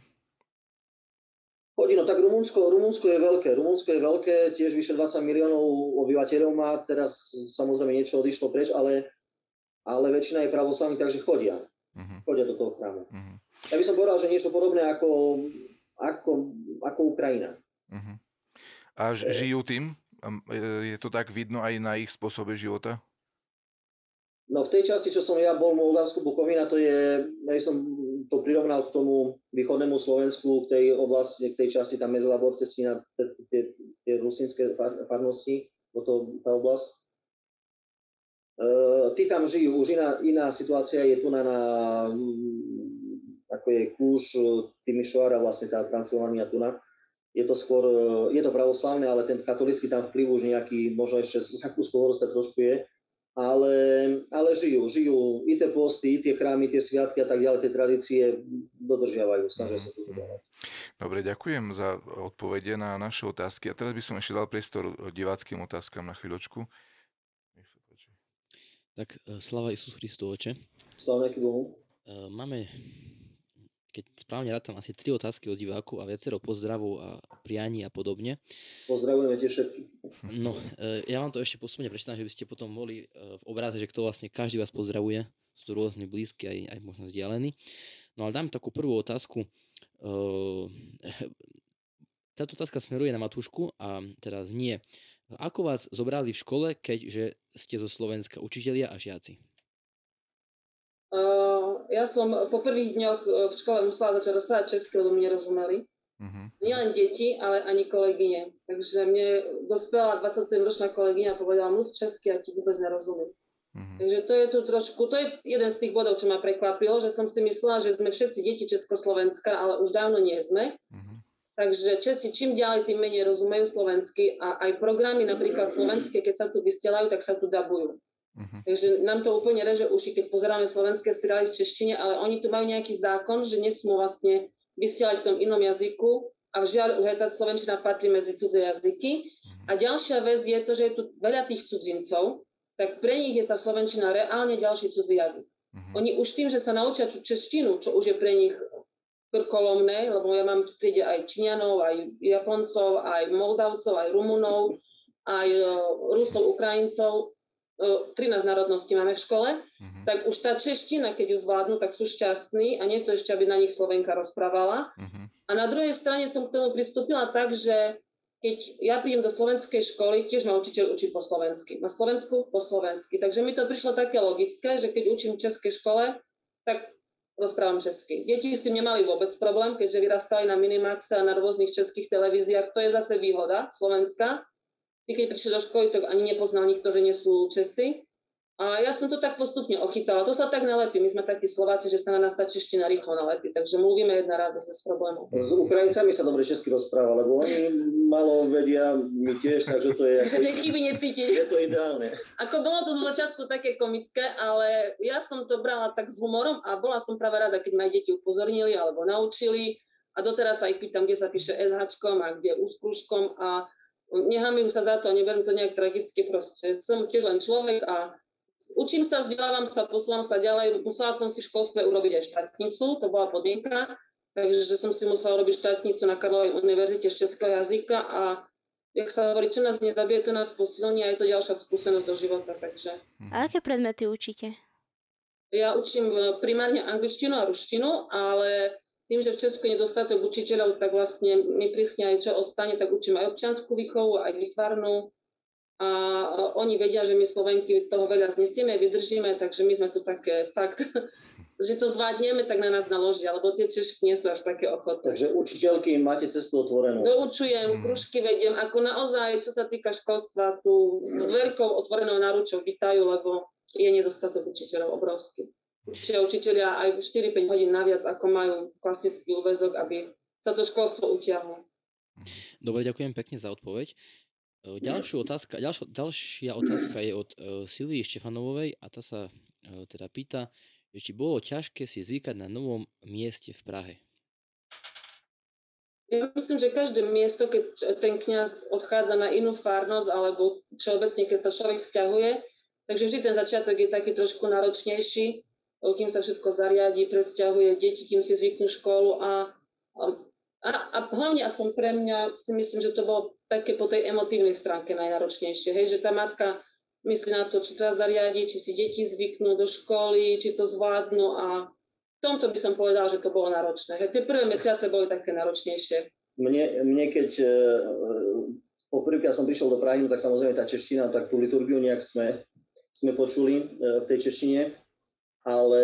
Chodí, no tak Rumunsko, Rumunsko je veľké. Rumunsko je veľké, tiež vyše 20 miliónov obyvateľov má, teraz samozrejme niečo odišlo preč, ale ale väčšina je pravoslavní, takže chodia. Uh-huh. Chodia do toho chrámu. Uh-huh. Ja by som povedal, že niečo podobné ako, ako, ako Ukrajina. Uh-huh. A ž- žijú tým? je to tak vidno aj na ich spôsobe života? No v tej časti, čo som ja bol v Moldavsku, Bukovina, to je, ja som to prirovnal k tomu východnému Slovensku, k tej oblasti, k tej časti tam Mezlabor, Cestina, tie, tie rusinské far, farnosti, to, tá oblasť. E, tí tam žijú, už iná, iná situácia je tu na, na ako je Kúš, Timišoara, vlastne tá Transylvania tu na. Je to skôr, je to pravoslavné, ale ten katolický tam vplyv už nejaký, možno ešte z Rakúsko trošku je ale, ale žijú, žijú i tie posty, i tie chrámy, tie sviatky a tak ďalej, tie tradície dodržiavajú, snažia sa to dodávať. Dobre, ďakujem za odpovede na naše otázky. A teraz by som ešte dal priestor diváckým otázkam na chvíľočku. Tak e, slava Isus Christu, oče. Sláva Bohu. E, máme keď správne rátam, asi tri otázky od diváku a viacero pozdravov a prianí a podobne. Pozdravujeme tie všetky. No, e, ja vám to ešte posledne prečítam, že by ste potom boli v obraze, že kto vlastne každý vás pozdravuje. Sú to rôzne blízky, aj, aj možno vzdialení. No ale dám takú prvú otázku. Táto otázka smeruje na Matúšku a teraz nie. Ako vás zobrali v škole, keďže ste zo Slovenska učitelia a žiaci? ja som po prvých dňoch e, v škole musela začať rozprávať česky, lebo mi nerozumeli. Uh-huh. Nielen deti, ale ani kolegyne. Takže mne dospela 27-ročná kolegyňa a povedala, mluv česky a ti vôbec nerozumiem. Uh-huh. Takže to je tu trošku, to je jeden z tých bodov, čo ma prekvapilo, že som si myslela, že sme všetci deti Československa, ale už dávno nie sme. Uh-huh. Takže Česi čím ďalej, tým menej rozumejú slovensky a aj programy napríklad slovenské, keď sa tu vystielajú, tak sa tu dabujú. Uh-huh. Takže nám to úplne reže uši, keď pozeráme slovenské seriály v češtine, ale oni tu majú nejaký zákon, že nesmú vlastne vysielať v tom inom jazyku a žiaľ už aj tá slovenčina patrí medzi cudzie jazyky. Uh-huh. A ďalšia vec je to, že je tu veľa tých cudzincov, tak pre nich je tá slovenčina reálne ďalší cudzí jazyk. Uh-huh. Oni už tým, že sa naučia češtinu, čo už je pre nich krkolomné, lebo ja mám triede aj Číňanov, aj Japoncov, aj Moldavcov, aj Rumunov, aj e, Rusov, Ukrajincov, 13 národností máme v škole, uh-huh. tak už tá čeština, keď ju zvládnu, tak sú šťastní a nie to ešte, aby na nich Slovenka rozprávala. Uh-huh. A na druhej strane som k tomu pristúpila tak, že keď ja prídem do slovenskej školy, tiež ma učiteľ učí po slovensky. Na Slovensku po slovensky. Takže mi to prišlo také logické, že keď učím v českej škole, tak rozprávam česky. Deti s tým nemali vôbec problém, keďže vyrastali na Minimaxe a na rôznych českých televíziách. To je zase výhoda Slovenska, Ty keď prišli do školy, tak ani nepoznal nikto, že nie sú Česi. A ja som to tak postupne ochytala. To sa tak nalepí. My sme takí Slováci, že sa na nás tá čeština rýchlo nalepí. Takže mluvíme jedna ráda bez problémov. S Ukrajincami sa dobre česky rozpráva, lebo oni malo vedia, my tiež, takže to je... Takže tie chyby necítiť. Je to ideálne. Ako bolo to zo začiatku také komické, ale ja som to brala tak s humorom a bola som práve rada, keď ma deti upozornili alebo naučili. A doteraz sa ich pýtam, kde sa píše SH a kde úskružkom a nehamím sa za to, neberiem to nejak tragicky, proste som tiež len človek a učím sa, vzdelávam sa, posúvam sa ďalej. Musela som si v školstve urobiť aj štátnicu, to bola podmienka, takže som si musela robiť štátnicu na Karlovej univerzite z českého jazyka a jak sa hovorí, čo nás nezabije, to nás posilní a je to ďalšia skúsenosť do života, takže. A aké predmety učíte? Ja učím primárne angličtinu a ruštinu, ale tým, že v Česku je nedostatok učiteľov, tak vlastne mi prísne aj čo ostane, tak učím aj občianskú výchovu, aj vytvarnú. A oni vedia, že my Slovenky toho veľa znesieme, vydržíme, takže my sme tu také fakt, že to zvládneme, tak na nás naložia, lebo tie Češky nie sú až také ochotné. Takže učiteľky máte cestu otvorenú. Doučujem, hmm. kružky vediem, ako naozaj, čo sa týka školstva, tu s dverkou otvorenou náručou vítajú, lebo je nedostatok učiteľov obrovský. Čiže učiteľia aj 4-5 hodín naviac, ako majú klasický úvezok, aby sa to školstvo utiahlo. Dobre, ďakujem pekne za odpoveď. E, ďalšiu otázka, ďalšia, ďalšia otázka je od uh, Silvii Štefanovovej a tá sa uh, teda pýta, že či bolo ťažké si zvykať na novom mieste v Prahe. Ja myslím, že každé miesto, keď ten kňaz odchádza na inú farnosť alebo všeobecne, keď sa človek stiahuje, takže vždy ten začiatok je taký trošku náročnejší, kým sa všetko zariadí, presťahuje deti, kým si zvyknú školu a, a, a hlavne aspoň pre mňa si myslím, že to bolo také po tej emotívnej stránke najnáročnejšie, hej, že tá matka myslí na to, či treba zariadiť, či si deti zvyknú do školy, či to zvládnu a v tomto by som povedala, že to bolo náročné. Hej, tie prvé mesiace boli také náročnejšie. Mne, mne keď e, poprvýkrát som prišiel do Prahy, no tak samozrejme tá čeština, tak tú liturgiu nejak sme, sme počuli v tej češtine, ale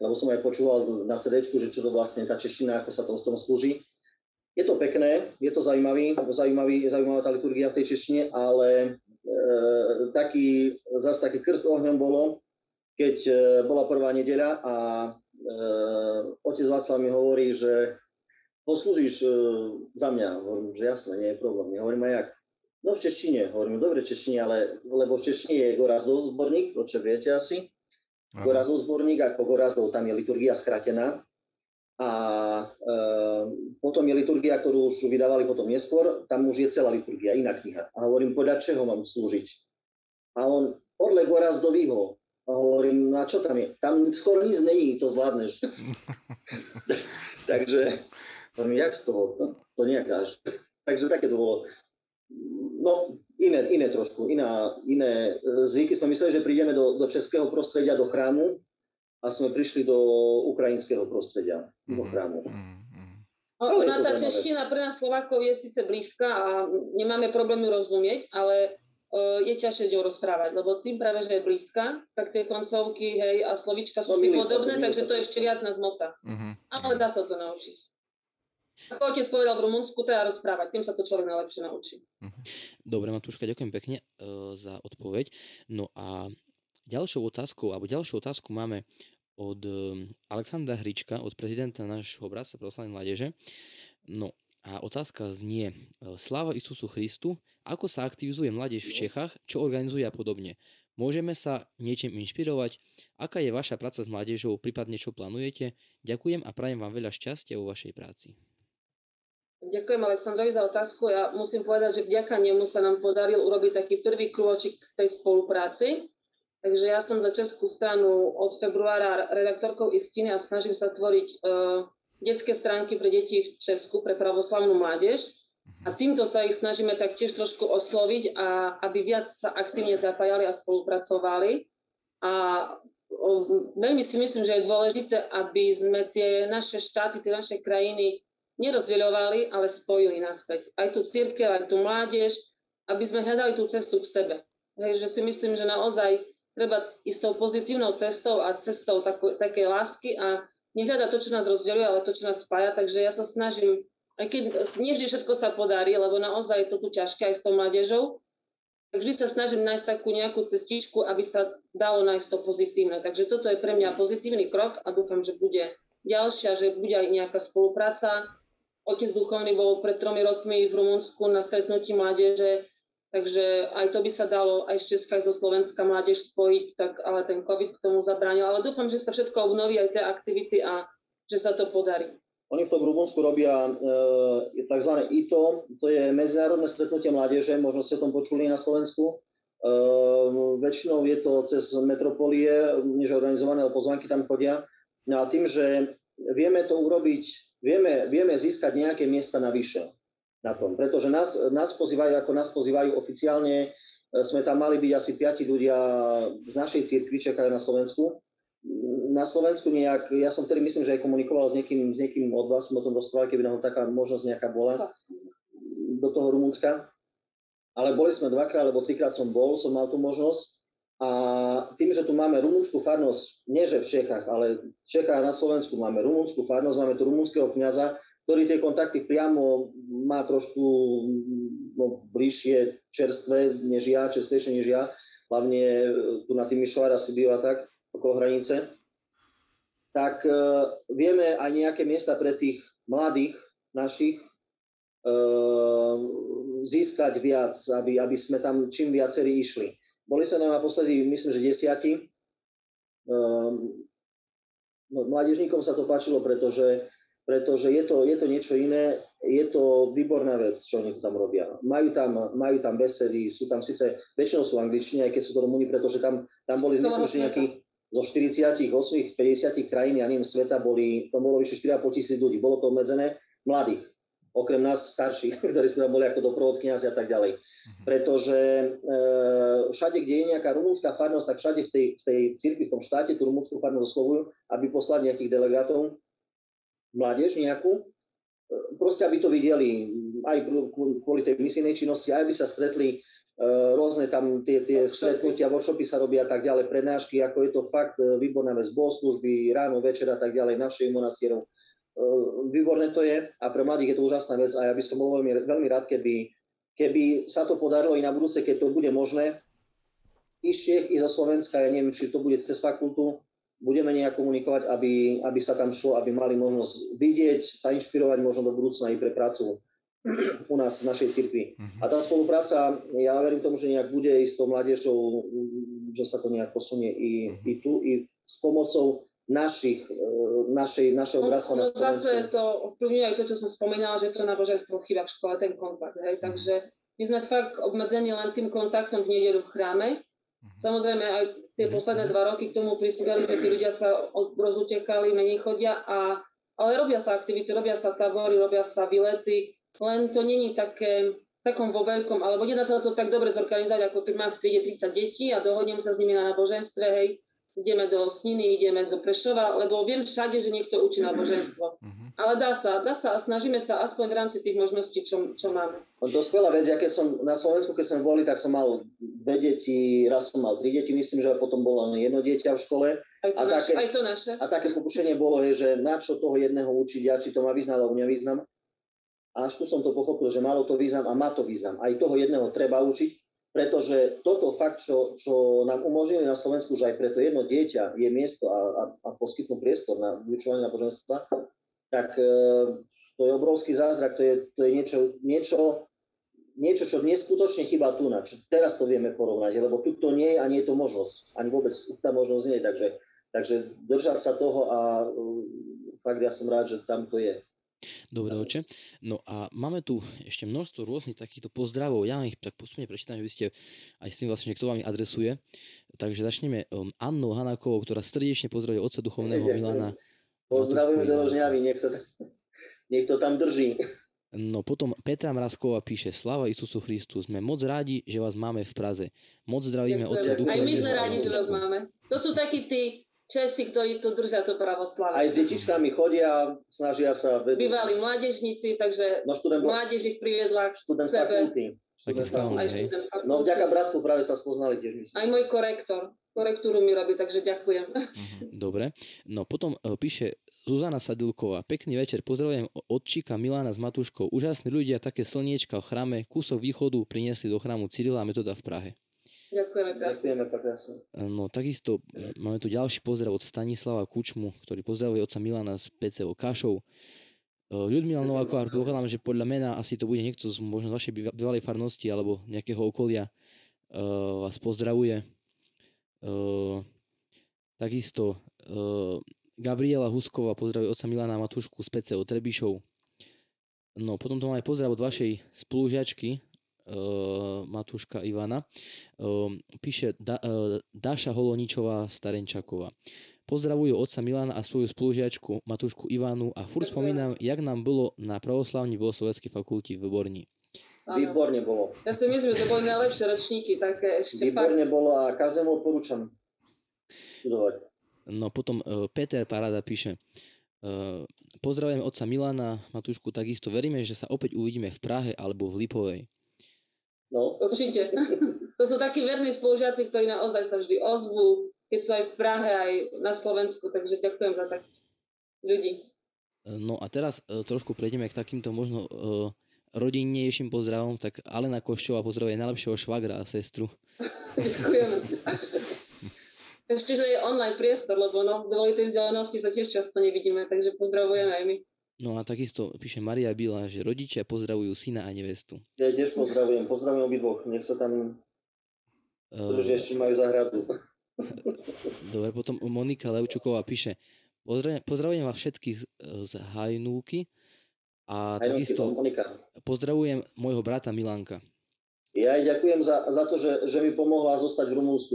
lebo som aj počúval na CD, že čo to vlastne tá čeština, ako sa tom, tom slúži. Je to pekné, je to zaujímavý, zaujímavý, zaujímavá tá liturgia v tej češtine, ale e, taký, zase taký krst ohňom bolo, keď e, bola prvá nedeľa a e, otec Václav mi hovorí, že poslúžiš e, za mňa. Hovorím, že jasné, nie je problém. Ja hovorím, a jak? No v češtine. Hovorím, dobre v češtine, ale lebo v češtine je Gorazdov zborník, to čo viete asi. Gorazov zborník, ako Gorazdov, tam je liturgia skratená. A e, potom je liturgia, ktorú už vydávali potom neskôr, tam už je celá liturgia, iná kniha. A hovorím, podľa čeho mám slúžiť? A on, podľa Gorazdovýho. A hovorím, no a čo tam je? Tam skoro nic není, to zvládneš. Takže, hovorím, jak z toho? To, to nejakáš. Takže také to bolo. No, iné, iné trošku, iná, iné e, zvyky. Sme mysleli, že prídeme do, do českého prostredia, do chrámu a sme prišli do ukrajinského prostredia, mm-hmm. do mhm, chrámu. Mm-hmm. No, ona tá čeština pre nás Slovákov je síce blízka a nemáme problém ju rozumieť, ale uh, je ťažšie ňou rozprávať, lebo tým práve, že je blízka, tak tie koncovky hej, a slovička sú no, si podobné, sa, takže to ešte viac nás mota. Mm-hmm. Ale dá sa to naučiť. Ako otec povedal v Rumunsku, treba rozprávať, tým sa to človek najlepšie naučí. Mhm. Dobre, Matúška, ďakujem pekne uh, za odpoveď. No a ďalšou otázkou, alebo ďalšiu otázku máme od uh, Alexandra Hrička, od prezidenta nášho obrazca pravoslavnej mládeže. No a otázka znie, uh, sláva Isusu Christu, ako sa aktivizuje mládež v Čechách, čo organizuje a podobne. Môžeme sa niečím inšpirovať? Aká je vaša práca s mládežou, prípadne čo plánujete? Ďakujem a prajem vám veľa šťastia vo vašej práci. Ďakujem Aleksandrovi za otázku. Ja musím povedať, že vďaka nemu sa nám podaril urobiť taký prvý krôčik k tej spolupráci. Takže ja som za Českú stranu od februára redaktorkou Istiny a snažím sa tvoriť uh, detské stránky pre deti v Česku, pre pravoslavnú mládež. A týmto sa ich snažíme taktiež trošku osloviť, a aby viac sa aktívne zapájali a spolupracovali. A o, veľmi si myslím, že je dôležité, aby sme tie naše štáty, tie naše krajiny nerozdeľovali, ale spojili naspäť. Aj tú církev, aj tú mládež, aby sme hľadali tú cestu k sebe. Hej, že si myslím, že naozaj treba ísť tou pozitívnou cestou a cestou tako, takej lásky a nehľadať to, čo nás rozdeľuje, ale to, čo nás spája. Takže ja sa snažím, aj keď nie vždy všetko sa podarí, lebo naozaj je to tu ťažké aj s tou mládežou, tak vždy sa snažím nájsť takú nejakú cestičku, aby sa dalo nájsť to pozitívne. Takže toto je pre mňa pozitívny krok a dúfam, že bude ďalšia, že bude aj nejaká spolupráca Otec duchovný bol pred tromi rokmi v Rumunsku na stretnutí mládeže, takže aj to by sa dalo aj z Česka, zo Slovenska mládež spojiť, tak ale ten COVID k tomu zabránil. Ale dúfam, že sa všetko obnoví, aj tie aktivity a že sa to podarí. Oni v tom Rumunsku robia e, tzv. ITO, to je medzinárodné stretnutie mládeže, možno ste o tom počuli na Slovensku. E, väčšinou je to cez metropolie, než organizované, ale pozvanky tam chodia. No a tým, že vieme to urobiť vieme, vieme získať nejaké miesta navyše na tom. Pretože nás, nás pozývajú, ako nás pozývajú oficiálne, e, sme tam mali byť asi piati ľudia z našej církvy, čakajú na Slovensku. Na Slovensku nejak, ja som vtedy myslím, že aj komunikoval s niekým, s niekým od vás, som o tom rozprával, keby nám taká možnosť nejaká bola do toho Rumunska. Ale boli sme dvakrát, alebo trikrát som bol, som mal tú možnosť a tým, že tu máme rumúnsku farnosť, nie že v Čechách, ale v Čechách na Slovensku máme rumúnsku farnosť, máme tu rumúnskeho kniaza, ktorý tie kontakty priamo má trošku no, bližšie čerstvé než ja, čerstvejšie než ja, hlavne e, tu na tým Myšovára si býva tak, okolo hranice, tak e, vieme aj nejaké miesta pre tých mladých našich e, získať viac, aby, aby sme tam čím viacerí išli. Boli nám naposledy, myslím, že desiati. Um, no, mládežníkom sa to páčilo, pretože, pretože je, to, je to niečo iné, je to výborná vec, čo oni tam robia. Majú tam, majú tam besedy, sú tam síce, väčšinou sú angličtiny, aj keď sú to Rumúni, pretože tam, tam boli, myslím, že nejaký zo 48, 50 krajín, ja neviem, sveta boli, tam bolo vyše 4,5 tisíc ľudí. Bolo to obmedzené mladých, okrem nás starších, ktorí sme tam boli ako doprovod kniazy a tak ďalej. Mhm. Pretože e, všade, kde je nejaká rumúnska farnosť, tak všade v tej, v tej cirkvi, v tom štáte tú rumúnsku farnosť oslovujú, aby poslali nejakých delegátov, mládež nejakú, e, proste aby to videli. aj kvôli tej misijnej činnosti, aj by sa stretli uh, rôzne tam tie, tie stretnutia, workshopy sa robia a tak ďalej, prednášky, ako je to fakt výborná vec, bohoslužby, ráno, večer a tak ďalej, navšteví monastierov. Uh, výborné to je a pre mladých je to úžasná vec a ja by som bol veľmi, veľmi rád, keby, keby sa to podarilo i na budúce, keď to bude možné, i z Čech, i zo Slovenska, ja neviem, či to bude cez fakultu, budeme nejak komunikovať, aby, aby sa tam šlo, aby mali možnosť vidieť, sa inšpirovať možno do budúcna i pre prácu u nás v našej cirkvi. Uh-huh. A tá spolupráca, ja verím tomu, že nejak bude i s tou mládežou, že sa to nejak posunie i, uh-huh. i tu, i s pomocou našich, e, našej, našeho bratstva no, no zase to ovplyvňuje aj to, čo som spomínala, že to náboženstvo chýba v škole, ten kontakt. Hej? Takže my sme fakt obmedzení len tým kontaktom v nedelu v chráme, Mhm. Samozrejme aj tie mhm. posledné dva roky k tomu prispeli, že tí ľudia sa rozutekali, menej chodia, a, ale robia sa aktivity, robia sa tabory, robia sa výlety, len to není také, takom vo veľkom, alebo nedá sa to tak dobre zorganizovať, ako keď mám v triede 30 detí a dohodnem sa s nimi na náboženstve, hej, ideme do Sniny, ideme do Prešova, lebo viem všade, že niekto učí náboženstvo. Uh-huh. Ale dá sa, dá sa a snažíme sa aspoň v rámci tých možností, čo, čo máme. No to skvelá vec, ja keď som na Slovensku, keď som boli, tak som mal dve deti, raz som mal tri deti, myslím, že potom bolo len jedno dieťa v škole. Aj to, a naše, také, aj to naše. A také pokušenie bolo, je, že na čo toho jedného učiť, ja či to má význam alebo nevýznam. A až tu som to pochopil, že malo to význam a má to význam. Aj toho jedného treba učiť, pretože toto fakt, čo, čo nám umožnili na Slovensku, že aj preto jedno dieťa je miesto a, a, a poskytnú priestor na vyučovanie náboženstva, tak e, to je obrovský zázrak, to je, to je niečo, niečo, niečo, čo neskutočne chýba tu na. Čo teraz to vieme porovnať, lebo tu to nie je a nie je to možnosť. Ani vôbec tá možnosť nie je, takže, takže držať sa toho a e, fakt ja som rád, že tam to je. Dobre, oče. No a máme tu ešte množstvo rôznych takýchto pozdravov. Ja ich tak postupne prečítam, aby ste aj s tým vlastne, kto vám ich adresuje. Takže začneme um, Annou Hanákovou, ktorá srdečne pozdravuje otca duchovného Ďakujem. Milana. Pozdravujem do Ložňavy, nech, sa, nech to tam drží. No potom Petra Mrazková píše Slava Isusu Christu, sme moc rádi, že vás máme v Praze. Moc zdravíme otca duchovného. Aj my sme rádi, že vás máme. To sú takí tí Česi, ktorí tu držia to pravoslavie. Aj s detičkami chodia, snažia sa... Vedú. Bývali mládežníci, takže no, študent, mládež ich priviedla k sebe. Taký skalný, hej. No vďaka bratstvu práve sa spoznali tiež. Myslím. Aj môj korektor. Korektúru mi robí, takže ďakujem. Mhm, dobre. No potom uh, píše Zuzana Sadilková. Pekný večer, pozdravujem odčíka Milana s Matuškou. Úžasní ľudia, také slniečka v chrame, kúsok východu priniesli do chrámu Cyrila a Metoda v Prahe. Ďakujeme Ďakujeme krásne. No takisto máme tu ďalší pozdrav od Stanislava Kučmu, ktorý pozdravuje otca Milana z PCO Kašov. E, Ľudmila Nováková, predpokladám, že podľa mena asi to bude niekto z možno vašej bývalej farnosti alebo nejakého okolia uh, vás pozdravuje. Uh, takisto uh, Gabriela Husková pozdravuje otca Milana Matušku z PCO Trebišov. No potom to máme pozdrav od vašej spolužiačky, Matúška Ivana. Uh, píše da, uh, Dáša Holoničová Starenčaková. Pozdravujú otca Milana a svoju spolužiačku Matúšku Ivanu a furt spomínam, jak nám bolo na pravoslavní bohosloveckej fakulti v Borni. Výborne bolo. Ja si myslím, že to boli najlepšie ročníky, také ešte Výborne fakt. bolo a každému odporúčam No potom uh, Peter Parada píše, uh, pozdravujem otca Milana, Matúšku, takisto veríme, že sa opäť uvidíme v Prahe alebo v Lipovej. No. Určite. to sú takí verní spolužiaci, ktorí naozaj sa vždy ozvú, keď sú aj v Prahe, aj na Slovensku, takže ďakujem za tak ľudí. No a teraz uh, trošku prejdeme k takýmto možno uh, rodinnejším pozdravom, tak Alena Koščová pozdravuje najlepšieho švagra a sestru. ďakujem. Ešte, že je online priestor, lebo no, v tej vzdialenosti sa tiež často nevidíme, takže pozdravujeme aj my. No a takisto píše Maria Bila, že rodičia pozdravujú syna a nevestu. Ja tiež pozdravujem, pozdravujem obidvoch, nech sa tam, uh, že ešte majú zahradu. Dobre, potom Monika Levčuková píše, pozdravujem, vás všetkých z Hajnúky a Hajnúky, takisto pozdravujem môjho brata Milanka. Ja aj ďakujem za, za to, že, že mi pomohla zostať v Rumúnsku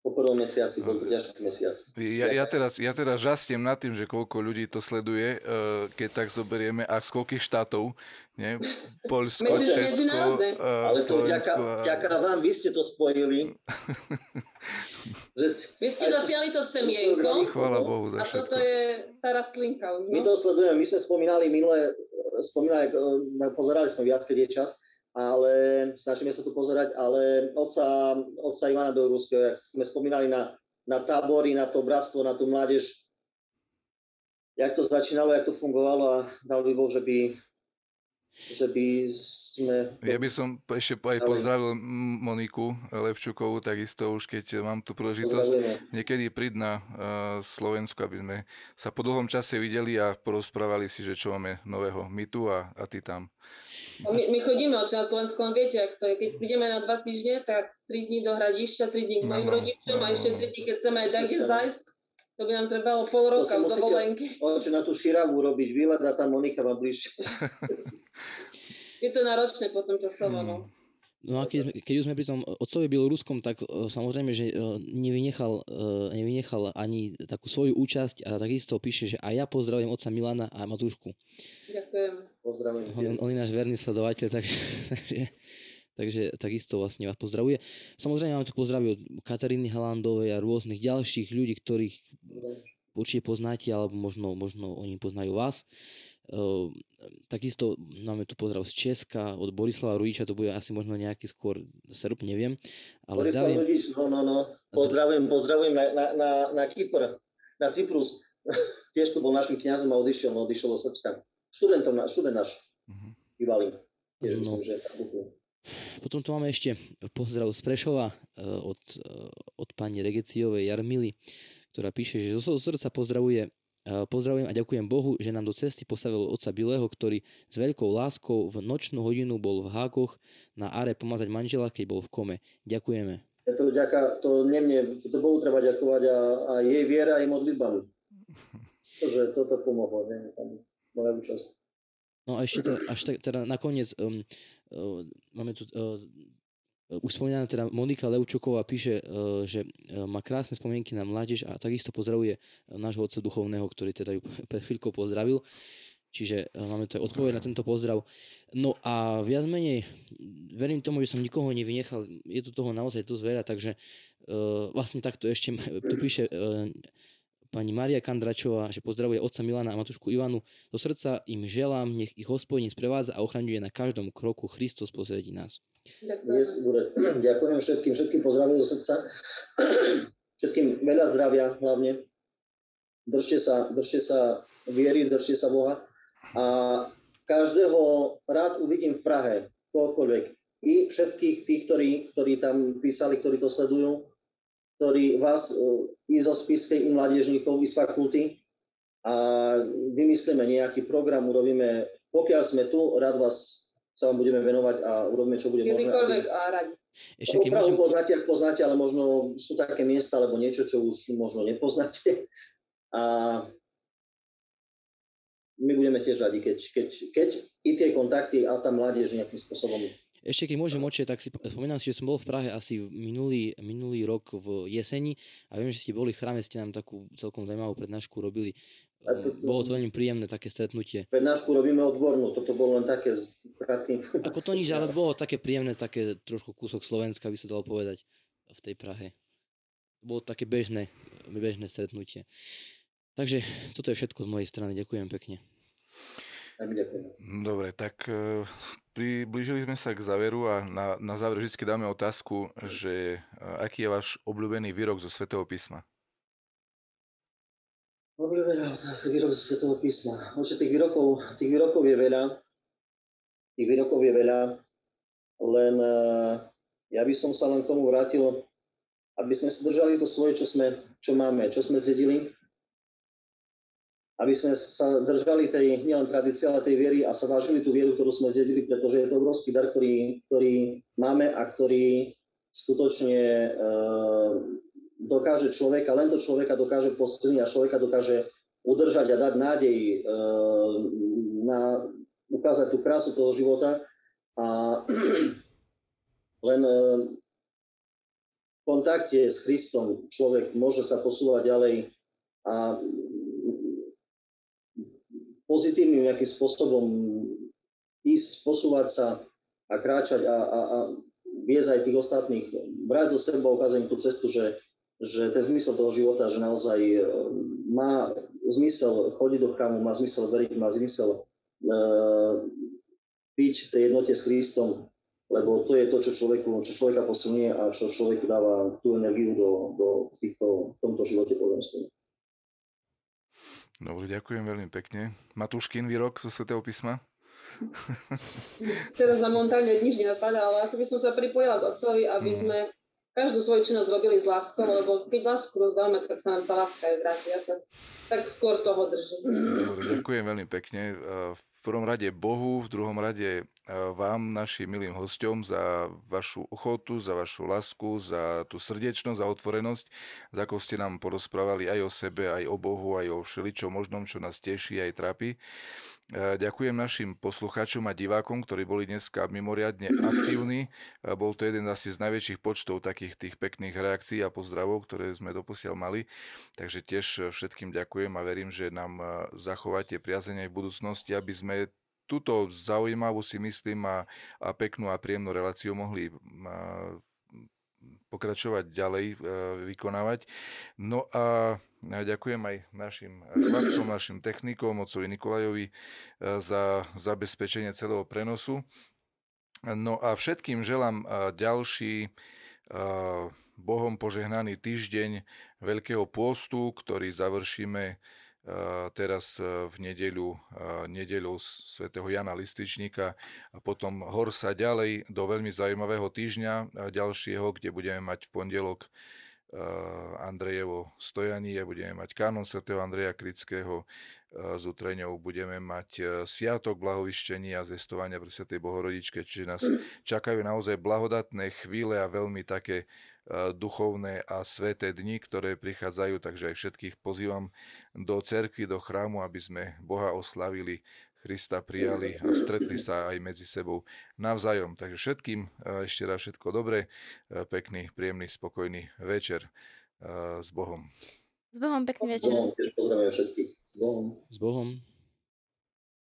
po prvom mesiaci, po ďalšom mesiaci. Ja, ja, teraz, ja teraz žastiem nad tým, že koľko ľudí to sleduje, eh, keď tak zoberieme, a z koľkých štátov, nie? Polsko, Medzi, Česko, uh, Ale to vďaka, vďaka vám, vy ste to spojili. že vy ste zasiali to semienko. Chvála Bohu za všetko. A toto je tá rastlinka. No? My to sledujeme, my sme spomínali minulé spomínali, pozerali sme viac, keď je čas, ale snažíme sa tu pozerať, ale otca, otca Ivana Beloruského, jak sme spomínali na, na tábory, na to bratstvo, na tú mládež, jak to začínalo, jak to fungovalo a dal by Boh, že by že by sme... Ja by som ešte aj pozdravil Moniku Levčukovú, takisto už keď mám tu príležitosť niekedy príď na uh, Slovensku, aby sme sa po dlhom čase videli a porozprávali si, že čo máme nového. My tu a, a ty tam. My, my chodíme od na Slovensku, viete, ak to je. Keď prídeme na dva týždne, tak 3 dní do Hradišťa, 3 dní k mojim no, rodičom no, a ešte 3 dní, keď chceme aj tak zajsť, to by nám trebalo pol roka v dovolenky. Musíte na tú širavu robiť výlet a tá Monika má bližšie. je to náročné potom časovo, no. Hmm. No a keď, keď už sme pri tom otcovi Bieloruskom, tak uh, samozrejme, že uh, nevynechal, uh, nevynechal ani takú svoju účasť a takisto píše, že aj ja pozdravujem otca Milana a Matúšku. Ďakujem. Pozdravujem. On, on je náš verný sledovateľ, takže, takže takže takisto vlastne vás pozdravuje. Samozrejme máme tu pozdravy od Kataríny Halandovej a rôznych ďalších ľudí, ktorých určite poznáte, alebo možno, možno oni poznajú vás. Uh, takisto máme tu pozdrav z Česka od Borislava Rujiča, to bude asi možno nejaký skôr srp, neviem. Ale Borislav zdravím... Rujič, no, no, no. Pozdravujem, pozdravujem na, na, na, na Kypr, na Cyprus. Tiež tu bol našim kňazom a odišiel, no, odišiel do Srbska. Študentom, študent náš, uh-huh. bývalý. Tiež no. myslím, že je potom tu máme ešte pozdrav z Prešova eh, od, eh, od pani Regeciovej Jarmily, ktorá píše, že zo srdca pozdravuje eh, Pozdravujem a ďakujem Bohu, že nám do cesty postavil otca Bilého, ktorý s veľkou láskou v nočnú hodinu bol v hákoch na are pomazať manžela, keď bol v kome. Ďakujeme. Je to, ďaká, to nie mne, to Bohu treba ďakovať a, a jej viera aj modlitbami. Takže toto pomohlo, tam moja účasť. No a ešte teda, až tak, teda nakoniec um, uh, máme tu uh, už spomínaná teda Monika Leučuková píše, uh, že uh, má krásne spomienky na mládež a takisto pozdravuje nášho otca duchovného, ktorý teda ju pred chvíľkou pozdravil. Čiže uh, máme tu aj odpoveď na tento pozdrav. No a viac menej verím tomu, že som nikoho nevynechal. Je tu toho naozaj dosť veľa, takže uh, vlastne takto ešte tu píše uh, pani Maria Kandračová, že pozdravuje otca Milana a matušku Ivanu. Do srdca im želám, nech ich hospodin sprevádza a ochraňuje na každom kroku Kristus posredí nás. Ďakujem. Ďakujem všetkým, všetkým pozdravujem do srdca. Všetkým veľa zdravia hlavne. Držte sa, držte sa viery, držte sa Boha. A každého rád uvidím v Prahe, kohokoľvek. I všetkých tých, ktorí, ktorí tam písali, ktorí to sledujú, ktorí vás e, i zo spiskej, i mládežníkov, i z fakulty a vymyslíme nejaký program, urobíme, pokiaľ sme tu, rád vás sa vám budeme venovať a urobíme, čo bude možné. Kedykoľvek a radi. Ešte keď môžem... poznáte, ak poznáte, ale možno sú také miesta, alebo niečo, čo už možno nepoznáte. A my budeme tiež radi, keď, keď, keď i tie kontakty a tá mládež nejakým spôsobom ešte keď môžem očie, tak si spomínam si, že som bol v Prahe asi minulý, minulý rok v jeseni a viem, že ste boli v chráme, ste nám takú celkom zaujímavú prednášku robili. To, bolo to veľmi príjemné také stretnutie. Prednášku robíme odbornú, toto bolo len také krátke Ako to nič, ale bolo také príjemné, také trošku kúsok Slovenska, by sa dalo povedať, v tej Prahe. Bolo také bežné, bežné stretnutie. Takže toto je všetko z mojej strany. Ďakujem pekne. Dobre, tak e, priblížili sme sa k záveru a na, na záver vždy dáme otázku, že e, aký je váš obľúbený výrok zo Svetého písma? Obľúbený výrok zo Svetého písma. Oče, tých výrokov, tých výrokov je veľa. Tých výrokov je veľa, len e, ja by som sa len k tomu vrátil, aby sme si držali to svoje, čo, sme, čo máme, čo sme zjedili, aby sme sa držali tej nielen tradície, ale tej viery a sa vážili tú vieru, ktorú sme zjedili, pretože je to obrovský dar, ktorý, ktorý máme a ktorý skutočne e, dokáže človeka, len to človeka dokáže posilniť a človeka dokáže udržať a dať nádej e, na ukázať tú krásu toho života. A len e, v kontakte s Kristom človek môže sa posúvať ďalej a pozitívnym nejakým spôsobom ísť, posúvať sa a kráčať a, a, a viesť aj tých ostatných, brať zo seba, ukázať tú cestu, že, že ten zmysel toho života, že naozaj e, má zmysel chodiť do chrámu, má zmysel veriť, má zmysel byť v tej jednote s Kristom, lebo to je to, čo, človeku, čo človeka posunie a čo človeku dáva tú energiu do, do týchto, v tomto živote pozemskom. Dobre, ďakujem veľmi pekne. Matúškin výrok zo Svetého písma? Teraz na momentálne nič nenapadá, ale asi by som sa pripojila k otcovi, aby mm. sme každú svoju činnosť robili s láskou, lebo keď lásku rozdávame, tak sa nám tá láska aj vráti. Ja sa tak skôr toho držím. Dobre, ďakujem veľmi pekne. V prvom rade Bohu, v druhom rade vám, našim milým hostom, za vašu ochotu, za vašu lásku, za tú srdečnosť, za otvorenosť, za ako ste nám porozprávali aj o sebe, aj o Bohu, aj o všeličom možnom, čo nás teší aj trápi. Ďakujem našim poslucháčom a divákom, ktorí boli dneska mimoriadne aktívni. Bol to jeden asi z najväčších počtov takých tých pekných reakcií a pozdravov, ktoré sme doposiaľ mali. Takže tiež všetkým ďakujem a verím, že nám zachováte priazenie v budúcnosti, aby sme túto zaujímavú si myslím a, a peknú a príjemnú reláciu mohli pokračovať ďalej, e, vykonávať. No a ďakujem aj našim chlapcom, našim technikom, otcovi Nikolajovi e, za zabezpečenie celého prenosu. No a všetkým želám e, ďalší Bohom požehnaný týždeň Veľkého pôstu, ktorý završíme teraz e, v nedeľu, nedeľu svätého Jana Lističníka a potom hor sa ďalej do veľmi zaujímavého týždňa ďalšieho, kde budeme mať v pondelok Andrejevo stojanie, budeme mať kanon svätého Andreja Krického, s Utreňou budeme mať e, sviatok blahovištenia a zestovania pre Svetej Bohorodičke, čiže nás čakajú naozaj blahodatné chvíle a veľmi také duchovné a sveté dni, ktoré prichádzajú, takže aj všetkých pozývam do cerkvy, do chrámu, aby sme Boha oslavili, Krista prijali a stretli sa aj medzi sebou navzájom. Takže všetkým e, ešte raz všetko dobré, e, pekný, príjemný, spokojný večer s Bohom. S Bohom, pekný večer. S Bohom, všetkých. S Bohom. S Bohom.